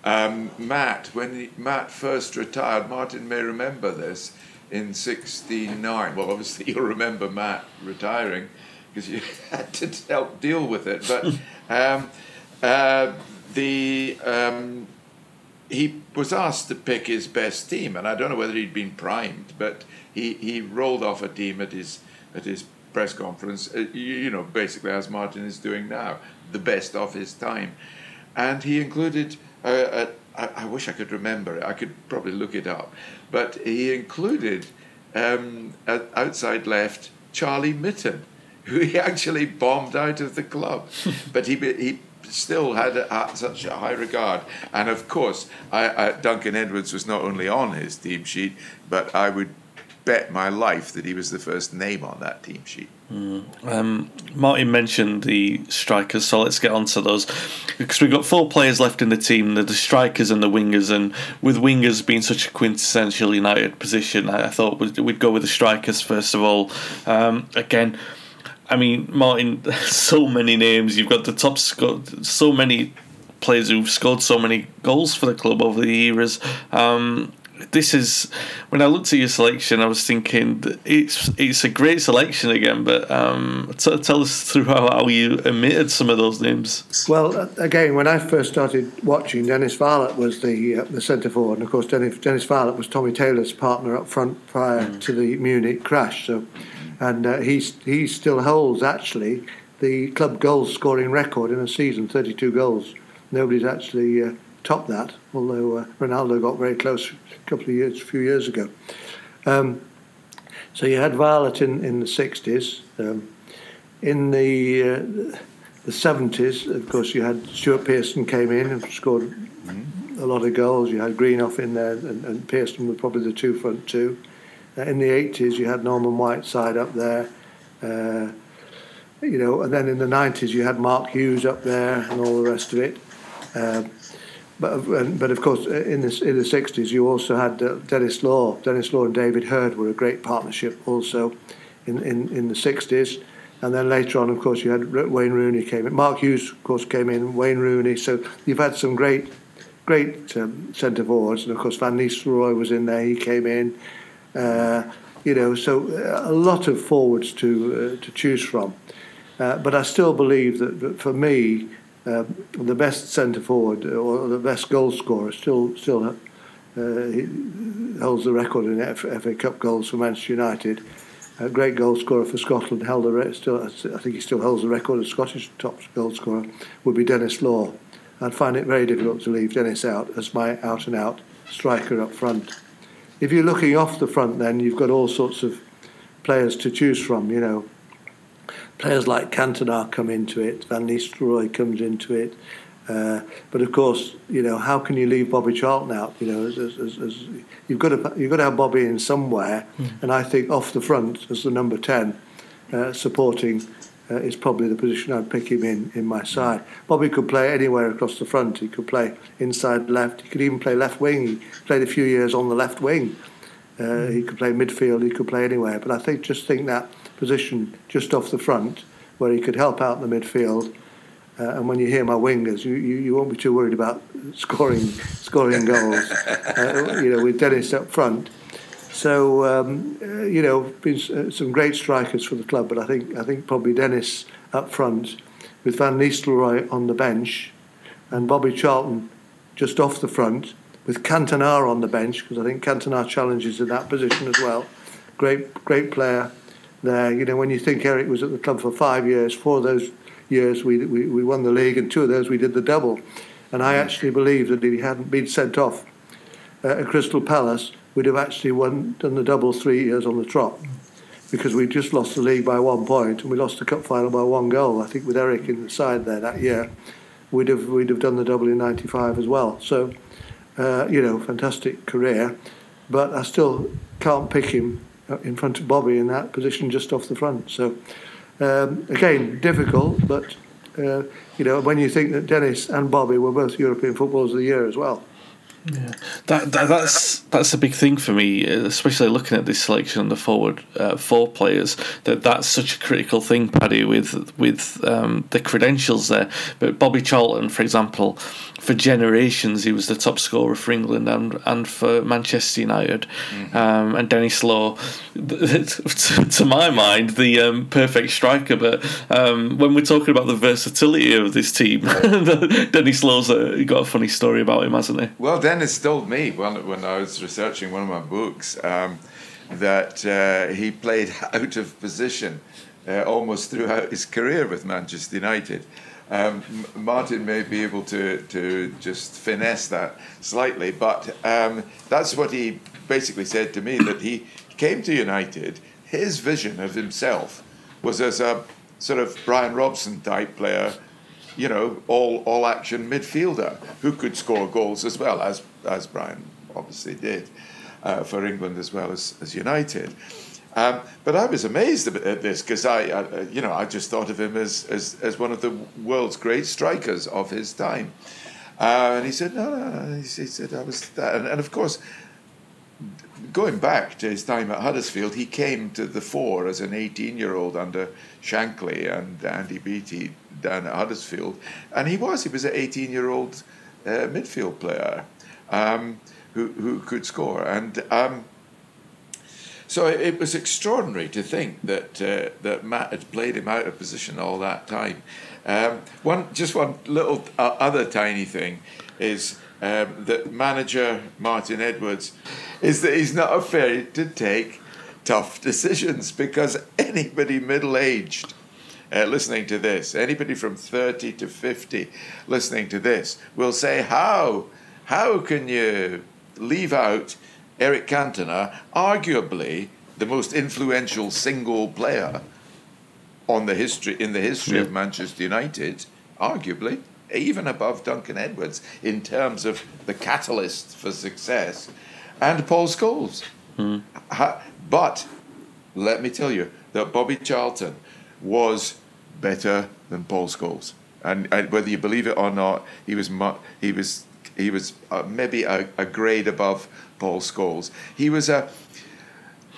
Um, Matt, when he, Matt first retired, Martin may remember this in '69. Well, obviously you'll remember Matt retiring because you had to help deal with it, but. Um, uh, the um, he was asked to pick his best team, and I don't know whether he'd been primed, but he, he rolled off a team at his at his press conference. Uh, you, you, know, basically as Martin is doing now, the best of his time, and he included. Uh, a, I, I wish I could remember it. I could probably look it up, but he included um, outside left Charlie Mitten, who he actually bombed out of the club, but he he still had a, such a high regard. And of course, I, I, Duncan Edwards was not only on his team sheet, but I would bet my life that he was the first name on that team sheet. Mm. Um, Martin mentioned the strikers, so let's get on to those because we've got four players left in the team: the, the strikers and the wingers. And with wingers being such a quintessential United position, I, I thought we'd, we'd, go with the strikers first of all. Um, again, I mean, Martin, so many names. You've got the top score, so many players who've scored so many goals for the club over the years. Um, this is when I looked at your selection, I was thinking it's it's a great selection again. But um, t- tell us through how, how you omitted some of those names. Well, uh, again, when I first started watching, Dennis Viollet was the uh, the centre forward, and of course, Dennis, Dennis Viollet was Tommy Taylor's partner up front prior mm. to the Munich crash. So, and uh, he he still holds actually the club goal scoring record in a season, 32 goals. Nobody's actually uh, topped that, although uh, Ronaldo got very close a couple of years, a few years ago. Um, so you had Viollet in, in the 60s. Um, in the uh, the 70s, of course, you had Stuart Pearson came in and scored a lot of goals. You had Greenhoff in there, and, and Pearson were probably the two front two. Uh, in the 80s, you had Norman Whiteside up there. Uh, you know, and then in the 90s, you had Mark Hughes up there and all the rest of it. Uh, but, but of course, in the, in the 60s, you also had uh, Denis Law. Denis Law and David Herd were a great partnership also in, in, in the 60s. And then later on, of course, you had Wayne Rooney came in. Mark Hughes, of course, came in, Wayne Rooney. So you've had some great, great um, centre forwards. And of course, Van Nistelrooy was in there, he came in. Uh, you know, so uh, a lot of forwards to, uh, to choose from. But I still believe that, that for me, the best centre forward or the best goal scorer still still holds the record in FA Cup goals for Manchester United. A great goal scorer for Scotland held a still I think he still holds the record as Scottish top goal scorer would be Denis Law. I'd find it very difficult to leave Denis out as my out and out striker up front. If you're looking off the front, then you've got all sorts of players to choose from. You know, players like Cantona come into it, Van Nistelrooy comes into it. Uh, but of course, you know, how can you leave Bobby Charlton out? You know, as, as, as, you've got to you've got to have Bobby in somewhere, mm. and I think off the front as the number ten, uh, supporting uh, is probably the position I'd pick him in in my side. Bobby could play anywhere across the front. He could play inside left. He could even play left wing. He played a few years on the left wing. Uh, he could play midfield. He could play anywhere. But I think just think that position just off the front where he could help out in the midfield. Uh, and when you hear my wingers, you, you, you won't be too worried about scoring scoring goals. uh, you know, with Denis up front. So um, uh, you know, been uh, some great strikers for the club, but I think I think probably Denis up front, with Van Nistelrooy on the bench, and Bobby Charlton just off the front, with Cantona on the bench because I think Cantona challenges in that position as well. Great great player there. You know, when you think Eric was at the club for five years, four of those years we, we, we won the league, and two of those we did the double. And I actually believe that if he hadn't been sent off uh, at Crystal Palace, we'd have actually won done the double three years on the trot. Because we just lost the league by one point and we lost the cup final by one goal. I think with Eric in the side there that year, we'd have we'd have done the double in '95 as well. So, uh, you know, fantastic career, but I still can't pick him uh, in front of Bobby in that position just off the front. So um, again, difficult, but uh, you know when you think that Denis and Bobby were both European Footballers of the Year as well. Yeah, that, that, that's that's a big thing for me, especially looking at this selection on the forward uh, four players. That that's such a critical thing, Paddy, with with um, the credentials there. But Bobby Charlton, for example, for generations he was the top scorer for England and and for Manchester United, mm-hmm. um, and Denis Law, to my mind, the um, perfect striker. But um, when we're talking about the versatility of this team, Denis Law's uh, got a funny story about him, hasn't he? Well. Denis told me when, when I was researching one of my books um, that uh, he played out of position uh, almost throughout his career with Manchester United. Um, Martin may be able to, to just finesse that slightly, but um, that's what he basically said to me that he came to United, his vision of himself was as a sort of Brian Robson type player you know, all all action midfielder who could score goals as well as as Brian obviously did uh, for England as well as as United. Um, but I was amazed at this because I, I, you know, I just thought of him as, as, as one of the world's great strikers of his time. Uh, and he said, no, no, no. He, said, I was that. And, and, of course, going back to his time at Huddersfield, he came to the fore as an 18 year old under Shankly and Andy Beattie down at Huddersfield. And he was, he was an 18 year old uh, midfield player um, who, who could score. And um, so it was extraordinary to think that uh, that Matt had played him out of position all that time. Um, one just one little uh, other tiny thing is um, that manager Martin Edwards is that he's not afraid to take tough decisions because anybody middle aged. Uh, listening to this, anybody from 30 to 50 listening to this will say, How? How can you leave out Eric Cantona, arguably the most influential single player on the history in the history yeah. of Manchester United, arguably even above Duncan Edwards in terms of the catalyst for success, and Paul Scholes. Mm. But let me tell you that Bobby Charlton was better than Paul Scholes, and, and whether you believe it or not, he was he was he was uh, maybe a, a, grade above Paul Scholes. He was a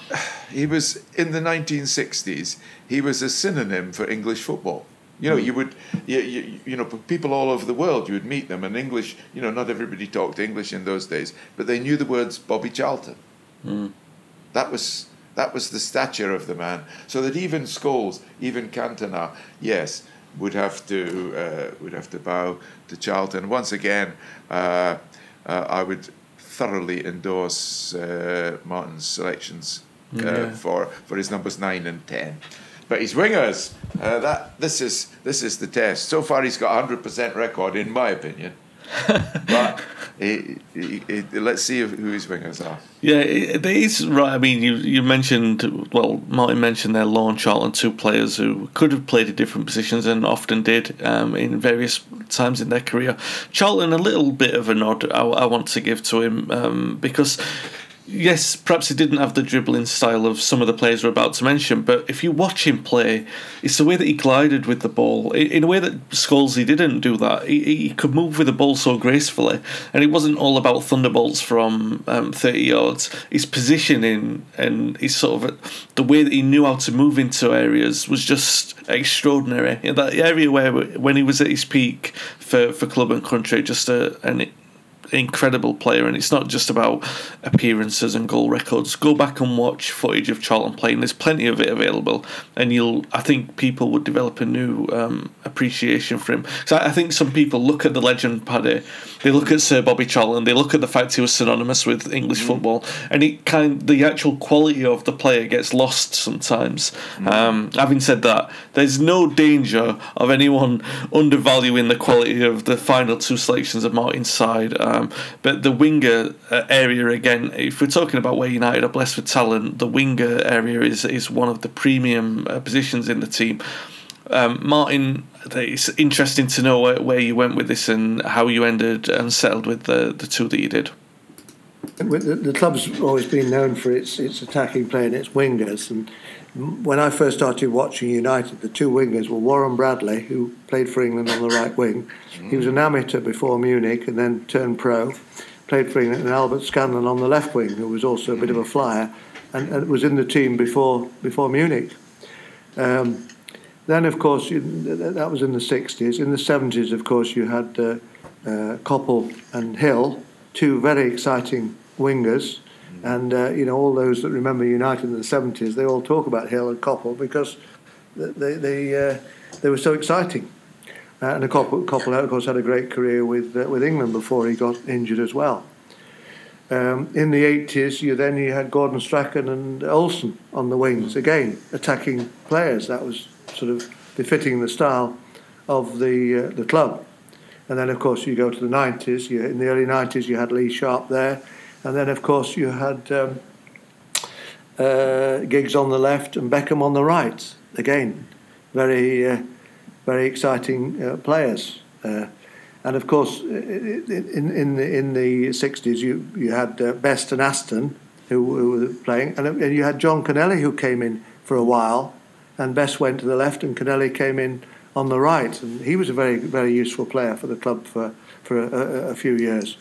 he was in the 1960s. He was a synonym for English football. You know, hmm. you would, you, you, you, know, people all over the world, you would meet them, and English, you know, not everybody talked English in those days, but they knew the words Bobby Charlton. Mm. That was that was the stature of the man. So that even Scholes, even Cantona, yes, would have to uh, would have to bow to Charlton. Once again, uh, uh, I would thoroughly endorse uh, Martin's selections uh, yeah. for for his numbers nine and ten. But his wingers, uh, that this is this is the test. So far, he's got a hundred percent record, in my opinion. but he, he, let's see who his wingers are. Yeah, it is right. I mean, you you mentioned well, Martin mentioned their launch and two players who could have played at different positions and often did um, in various times in their career. Charlton, a little bit of a nod I, I want to give to him um, because yes, perhaps he didn't have the dribbling style of some of the players we're about to mention, but if you watch him play, it's the way that he glided with the ball. In a way that Scholesy didn't do that. He, he could move with the ball so gracefully, and it wasn't all about thunderbolts from um, 30 yards. His positioning and his sort of the way that he knew how to move into areas was just extraordinary. In that area where when he was at his peak for, for club and country, just a, an incredible player, and it's not just about appearances and goal records. Go back and watch footage of Charlton playing. There's plenty of it available, and you'll. I think people would develop a new um, appreciation for him. So I think some people look at the legend Paddy, they look at Sir Bobby Charlton, they look at the fact he was synonymous with English mm. football, and it kind the actual quality of the player gets lost sometimes. Mm. Um, having said that, there's no danger of anyone undervaluing the quality of the final two selections of Martin's side. Um, but the winger uh, area again, if we're talking about where United are blessed with talent, the winger area is is one of the premium uh, positions in the team. Um, Martin, it's interesting to know where, where you went with this and how you ended and settled with the, the two that you did. The, the club's always been known for its its attacking play and its wingers, and when I first started watching United, the two wingers were Warren Bradley, who played for England on the right wing. He was an amateur before Munich and then turned pro. Played for England, and Albert Scanlon on the left wing, who was also a bit of a flyer, and, and was in the team before before Munich. Um, then, of course, you, that was in the 60s. In the 70s, of course, you had uh, uh, Coppell and Hill, two very exciting wingers and uh, you know, all those that remember United in the seventies, they all talk about Hill and Coppell because they they uh, they were so exciting. Uh, and Coppell, Coppell, of course, had a great career with uh, with England before he got injured as well. Um, in the 80s, you then you had Gordon Strachan and Olsen on the wings again, attacking players. That was sort of befitting the style of the uh, the club. And then, of course, you go to the 90s. You, in the early 90s, you had Lee Sharpe there. And then, of course, you had um, uh, Giggs on the left and Beckham on the right. Again, very, uh, very exciting uh, players. Uh, and of course, in, in, the, in the 60s, you, you had uh, Best and Aston who, who were playing, and, and you had John Connelly who came in for a while, and Best went to the left, and Connelly came in on the right, and he was a very very useful player for the club for for a, a, a few years.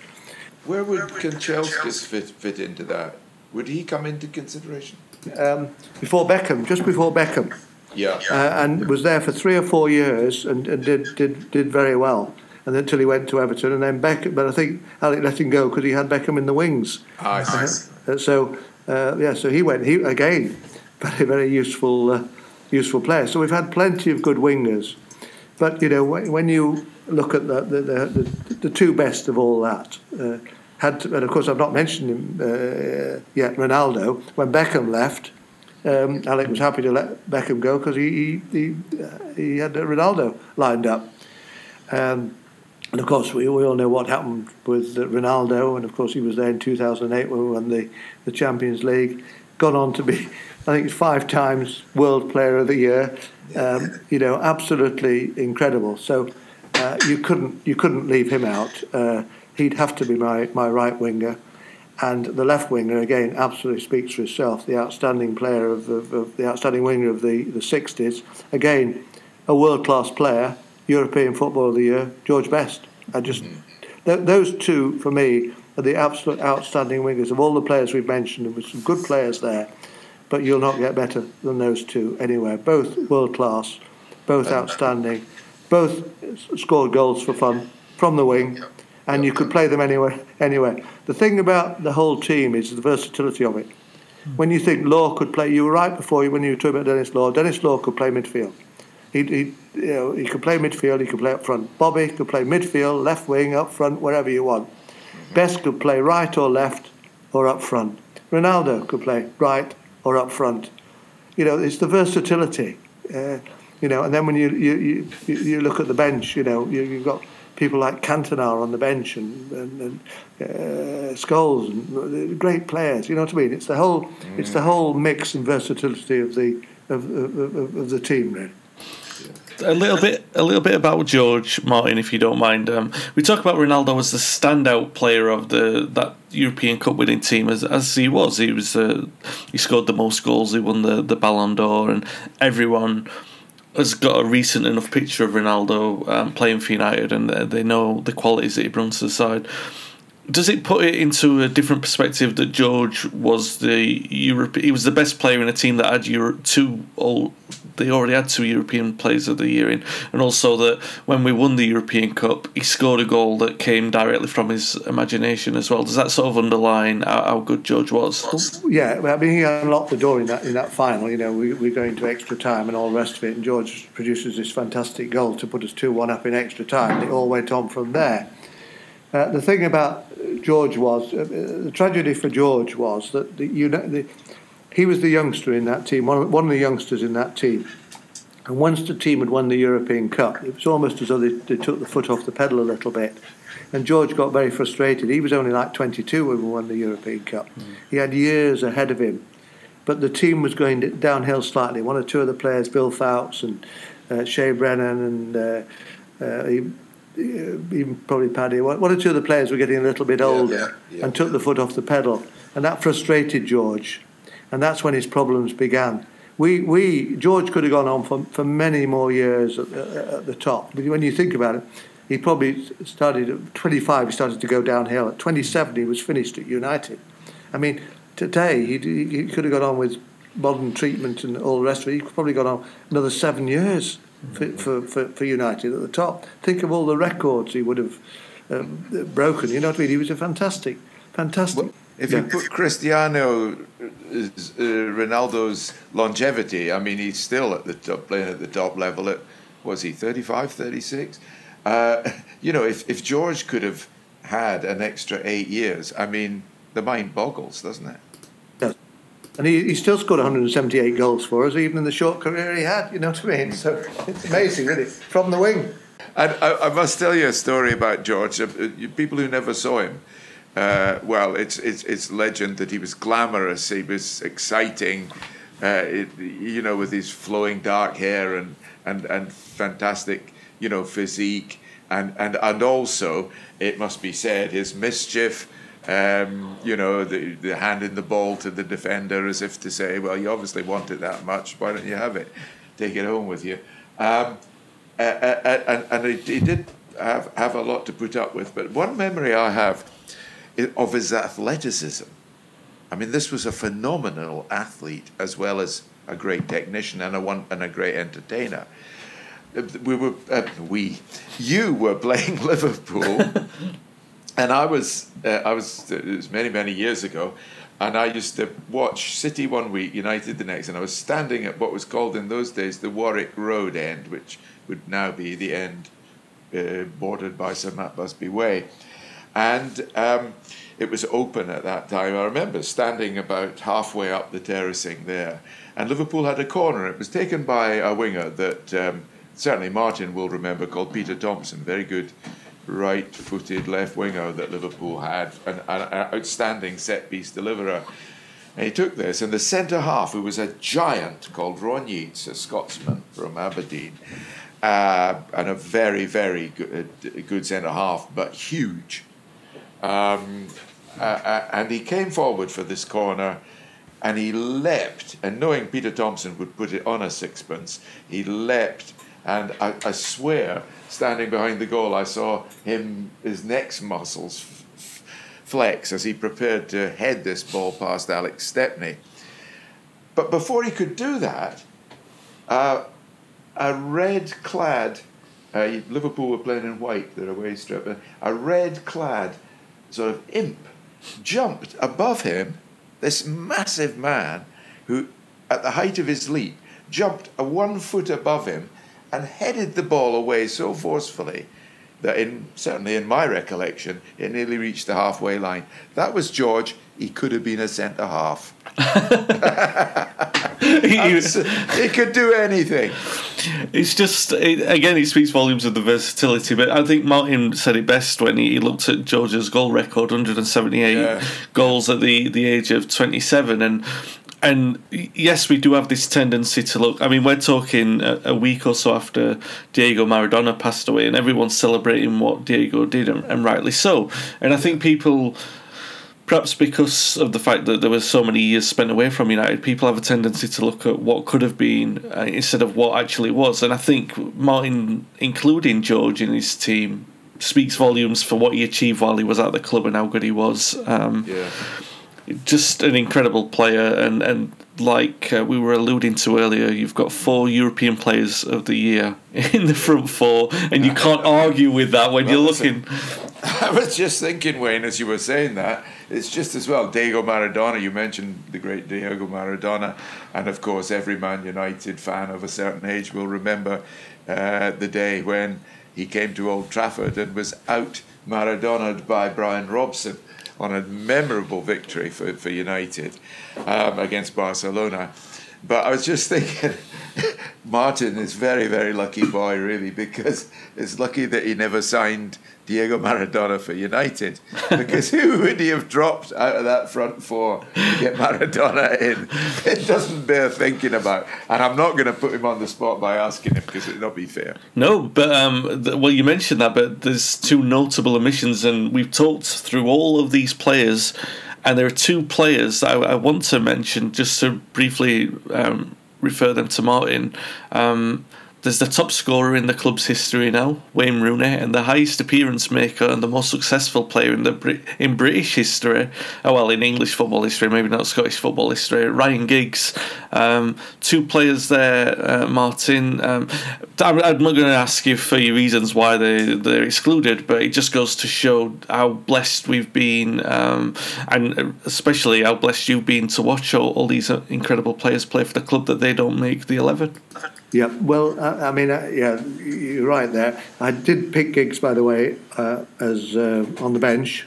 Where would Kanchelskis fit fit into that? Would he come into consideration? Um, before Beckham, just before Beckham. Yeah. Uh, and was there for three or four years and, and did, did did very well. And until he went to Everton, and then Beckham. But I think Alec let him go because he had Beckham in the wings. Ah, I see. Uh, so uh, yeah, so he went. He again, very very useful uh, useful player. So we've had plenty of good wingers, but you know when you look at the the, the, the, two best of all that. Uh, had to, and of course I've not mentioned him uh, yet. Ronaldo, when Beckham left, um, Alec was happy to let Beckham go because he he he, uh, he had Ronaldo lined up. Um, and of course, we, we all know what happened with Ronaldo, and of course, he was there in 2008 when we won the, the Champions League. Gone on to be, I think, he's five times World Player of the Year. Um, you know, absolutely incredible. So uh, you couldn't you couldn't leave him out. Uh, he'd have to be my, my right winger. And the left winger again absolutely speaks for itself. The outstanding player of, of, of the outstanding winger of the, the 60s. Again, a world class player European Football of the Year, George Best. I just th- those two for me are the absolute outstanding wingers of all the players we've mentioned. There were some good players there, but you'll not get better than those two anywhere. Both world class, both outstanding, both scored goals for fun from the wing, and you could play them anywhere. Anywhere. The thing about the whole team is the versatility of it. Hmm. When you think Law could play, you were right before you when you were talking about Denis Law. Denis Law could play midfield. He, he, you know, he could play midfield, he could play up front. Bobby could play midfield, left wing, up front, wherever you want. Mm-hmm. Best could play right or left or up front. Ronaldo could play right or up front. You know, it's the versatility. Uh, you know, and then when you, you, you, you look at the bench, you know, you, you've got people like Cantona on the bench and, and, and uh, Scholes and great players. You know what I mean? It's the whole mm. it's the whole mix and versatility of the of, of, of, of the team, really a little bit, a little bit about George Martin, if you don't mind. Um, we talk about Ronaldo as the standout player of the that European Cup winning team, as as he was. He was uh, he scored the most goals. He won the the Ballon d'Or, and everyone has got a recent enough picture of Ronaldo um, playing for United, and they know the qualities that he brings to the side does it put it into a different perspective that George was the Europe? He was the best player in a team that had Euro- two. All they already had two European players of the year in, and also that when we won the European Cup, he scored a goal that came directly from his imagination as well. Does that sort of underline how, how good George was? Yeah, I mean he unlocked the door in that in that final. You know, we we go into extra time and all the rest of it, and George produces this fantastic goal to put us two one up in extra time. It all went on from there. Uh, the thing about George was uh, the tragedy for George was that the, you know, the, he was the youngster in that team, one of, one of the youngsters in that team. And once the team had won the European Cup, it was almost as though they, they took the foot off the pedal a little bit. And George got very frustrated. He was only like 22 when we won the European Cup. Mm. He had years ahead of him. But the team was going downhill slightly. One or two of the players, Bill Foulkes and uh, Shay Brennan and uh, uh, even probably Paddy, one or two of the players were getting a little bit older yeah, yeah, yeah. and took the foot off the pedal. And that frustrated George. And that's when his problems began. We, we George could have gone on for, for many more years at, at the top. But when you think about it, he probably started at 25, he started to go downhill. At 27, he was finished at United. I mean, today, he, he could have gone on with modern treatment and all the rest of it. He could probably gone on another seven years for, for, for, for United at the top. Think of all the records he would have um, broken. You know what I mean? He was a fantastic, fantastic. Well, if yeah. you put Cristiano, uh, Ronaldo's longevity, I mean, he's still at the top, playing at the top level. At was he 35, 36? Uh, you know, if if George could have had an extra eight years, I mean, the mind boggles, doesn't it? And he, he still scored 178 goals for us, even in the short career he had, you know what I mean? So it's amazing, really, from the wing. And I, I must tell you a story about George. Uh, people who never saw him, uh, well, it's, it's, it's legend that he was glamorous, he was exciting, uh, it, you know, with his flowing dark hair and, and, and fantastic, you know, physique. And, and, and also, it must be said, his mischief, um, you know, the, the handing the ball to the defender as if to say, well, you obviously want it that much, why don't you have it? Take it home with you. Um, uh, uh, and and he, did have, have a lot to put up with. But one memory I have of his athleticism. I mean, this was a phenomenal athlete as well as a great technician and a one and a great entertainer. We were uh, we you were playing Liverpool, and I was uh, I was it was many many years ago, and I used to watch City one week, United the next, and I was standing at what was called in those days the Warwick Road end, which would now be the end uh, bordered by Sir Matt Busby Way. And um, it was open at that time. I remember standing about halfway up the terracing there, and Liverpool had a corner. It was taken by a winger that um, certainly Martin will remember called Peter Thompson, very good right footed left winger that Liverpool had, an, an outstanding set piece deliverer. And he took this, and the centre half, who was a giant called Ron Yeats, a Scotsman from Aberdeen, uh, and a very, very good, uh, good centre half, but huge. Um, uh, uh, and he came forward for this corner and he leapt, and knowing Peter Thompson would put it on a sixpence, he leapt, and I, I swear, standing behind the goal, I saw him, his neck's muscles f- flex as he prepared to head this ball past Alex Stepney. But before he could do that, uh, a red clad, uh, Liverpool were playing in white, their away strip, a red clad sort of imp jumped above him, this massive man who, at the height of his leap, jumped a one foot above him and headed the ball away so forcefully that, in certainly in my recollection, it nearly reached the halfway line. That was George. He could have been a centre half. he, could do anything. It's just it, again, it speaks volumes of the versatility. But I think Martin said it best when he, he looked at George's goal record, 178 yeah. goals at the the age of 27, and and yes, we do have this tendency to look. I mean, we're talking a, a, week or so after Diego Maradona passed away, and everyone's celebrating what Diego did, and, and rightly so. And I think people perhaps because of the fact that there were so many years spent away from United, people have a tendency to look at what could have been uh, instead of what actually was. And I think Martin, including George in his team, speaks volumes for what he achieved while he was at the club and how good he was. Um, yeah. Just an incredible player, and and like uh, we were alluding to earlier, you've got four European players of the year in the front four, and you can't argue with that when well, you're looking. I was just thinking, Wayne, as you were saying that, it's just as well. Diego Maradona, you mentioned the great Diego Maradona, and of course, every Man United fan of a certain age will remember uh, the day when he came to Old Trafford and was out Maradona'd by Brian Robson on a memorable victory for, for United um, against Barcelona. But I was just thinking, Martin is very, very lucky boy, really, because it's lucky that he never signed Diego Maradona for United because who would he have dropped out of that front four to get Maradona in? It doesn't bear thinking about. And I'm not going to put him on the spot by asking him because it'd not be fair. No, but um, well, you mentioned that, but there's two notable omissions, and we've talked through all of these players, and there are two players I, I want to mention just to briefly um, refer them to Martin. Um, there's the top scorer in the club's history now, Wayne Rooney, and the highest appearance maker and the most successful player in the in British history. Oh well, in English football history, maybe not Scottish football history. Ryan Giggs, um, two players there. Uh, Martin, um, I'm, not going to ask you for your reasons why they they're excluded, but it just goes to show how blessed we've been, um, and especially how blessed you've been to watch all, all these incredible players play for the club that they don't make the eleven. Yeah, well, I, I mean, uh, yeah, you're right there. I did pick Giggs, by the way, uh, as uh, on the bench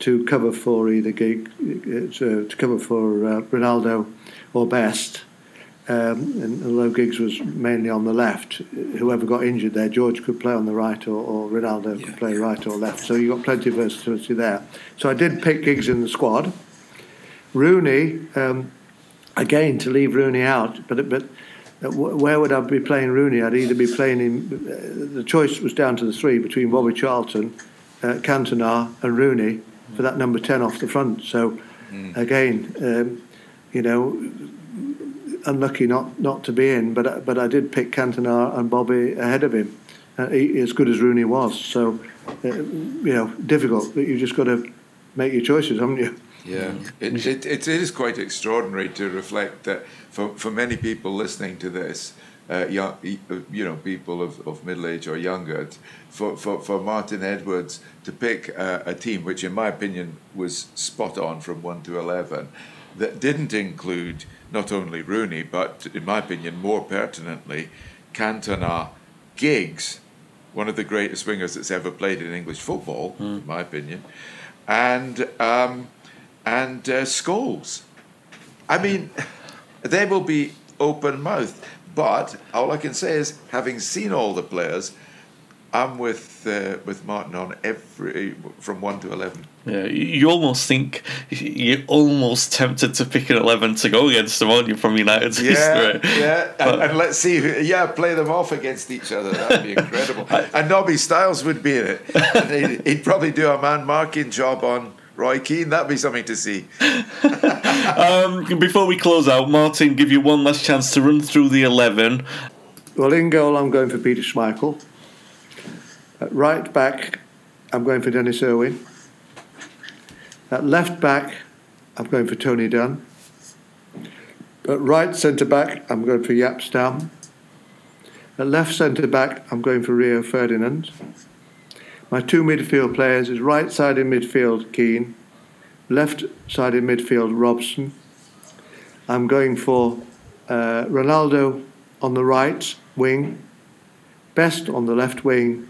to cover for either Gig, uh, to, to cover for uh, Ronaldo or Best. Um, and although Giggs was mainly on the left, whoever got injured there, George could play on the right or, or Ronaldo yeah. could play right or left. So you got plenty of versatility there. So I did pick Giggs in the squad. Rooney, um, again to leave Rooney out, but but where would I be playing Rooney? I'd either be playing him. Uh, the choice was down to the three between Bobby Charlton, uh, Cantona, and Rooney for that number ten off the front. So mm. again, um, you know, unlucky not, not to be in, but but I did pick Cantona and Bobby ahead of him, uh, he, as good as Rooney was. So uh, you know, difficult, but you just got to make your choices, haven't you? Yeah, it, it, it is quite extraordinary to reflect that for, for many people listening to this, uh, young, uh, you know, people of, of middle age or younger, for, for, for Martin Edwards to pick a, a team which, in my opinion, was spot on from 1 to 11, that didn't include not only Rooney, but, in my opinion, more pertinently, Cantona, Giggs, one of the greatest wingers that's ever played in English football, mm. in my opinion, and um, and uh, Scholes. I mean, they will be open mouthed. But all I can say is, having seen all the players, I'm with uh, with Martin on every from one to eleven. Yeah, you almost think you're almost tempted to pick an eleven to go against them, aren't you, from United's yeah, history? Yeah, and, and, let's see, who, yeah, play them off against each other. That'd be incredible. and Nobby Stiles would be in it. He'd, he'd, probably do a man marking job on Roy Keane. That'd be something to see. um, before we close out, Martin, give you one last chance to run through the 11. Well, in goal, I'm going for Peter Schmeichel. At right back, I'm going for Denis Irwin. At left back, I'm going for Tony Dunne. At right centre back, I'm going for Jaap Stam. At left centre back, I'm going for Rio Ferdinand. My two midfield players is right side in midfield Keane, left side in midfield Robson. I'm going for uh, Ronaldo on the right wing, Best on the left wing,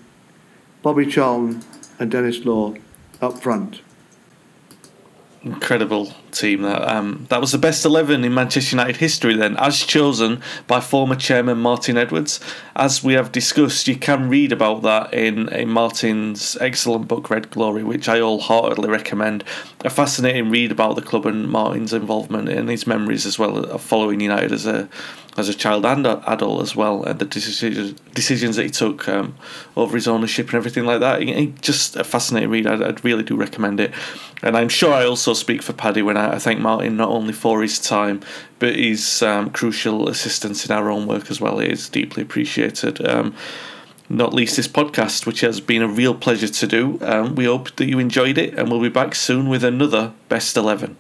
Bobby Charlton and Denis Law up front incredible team. That um, that was the best eleven in Manchester United history. Then, as chosen by former chairman Martin Edwards, as we have discussed, you can read about that in, in Martin's excellent book Red Glory, which I all wholeheartedly recommend. A fascinating read about the club and Martin's involvement and his memories as well of following United as a as a child and adult as well, and the decisions decisions that he took um, over his ownership and everything like that. Just a fascinating read. I'd, I'd, really do recommend it, and I'm sure I also speak for Paddy when I, I thank Martin not only for his time but his um, crucial assistance in our own work as well. It is deeply appreciated. Um, not least this podcast, which has been a real pleasure to do. Um, we hope that you enjoyed it, and we'll be back soon with another Best 11.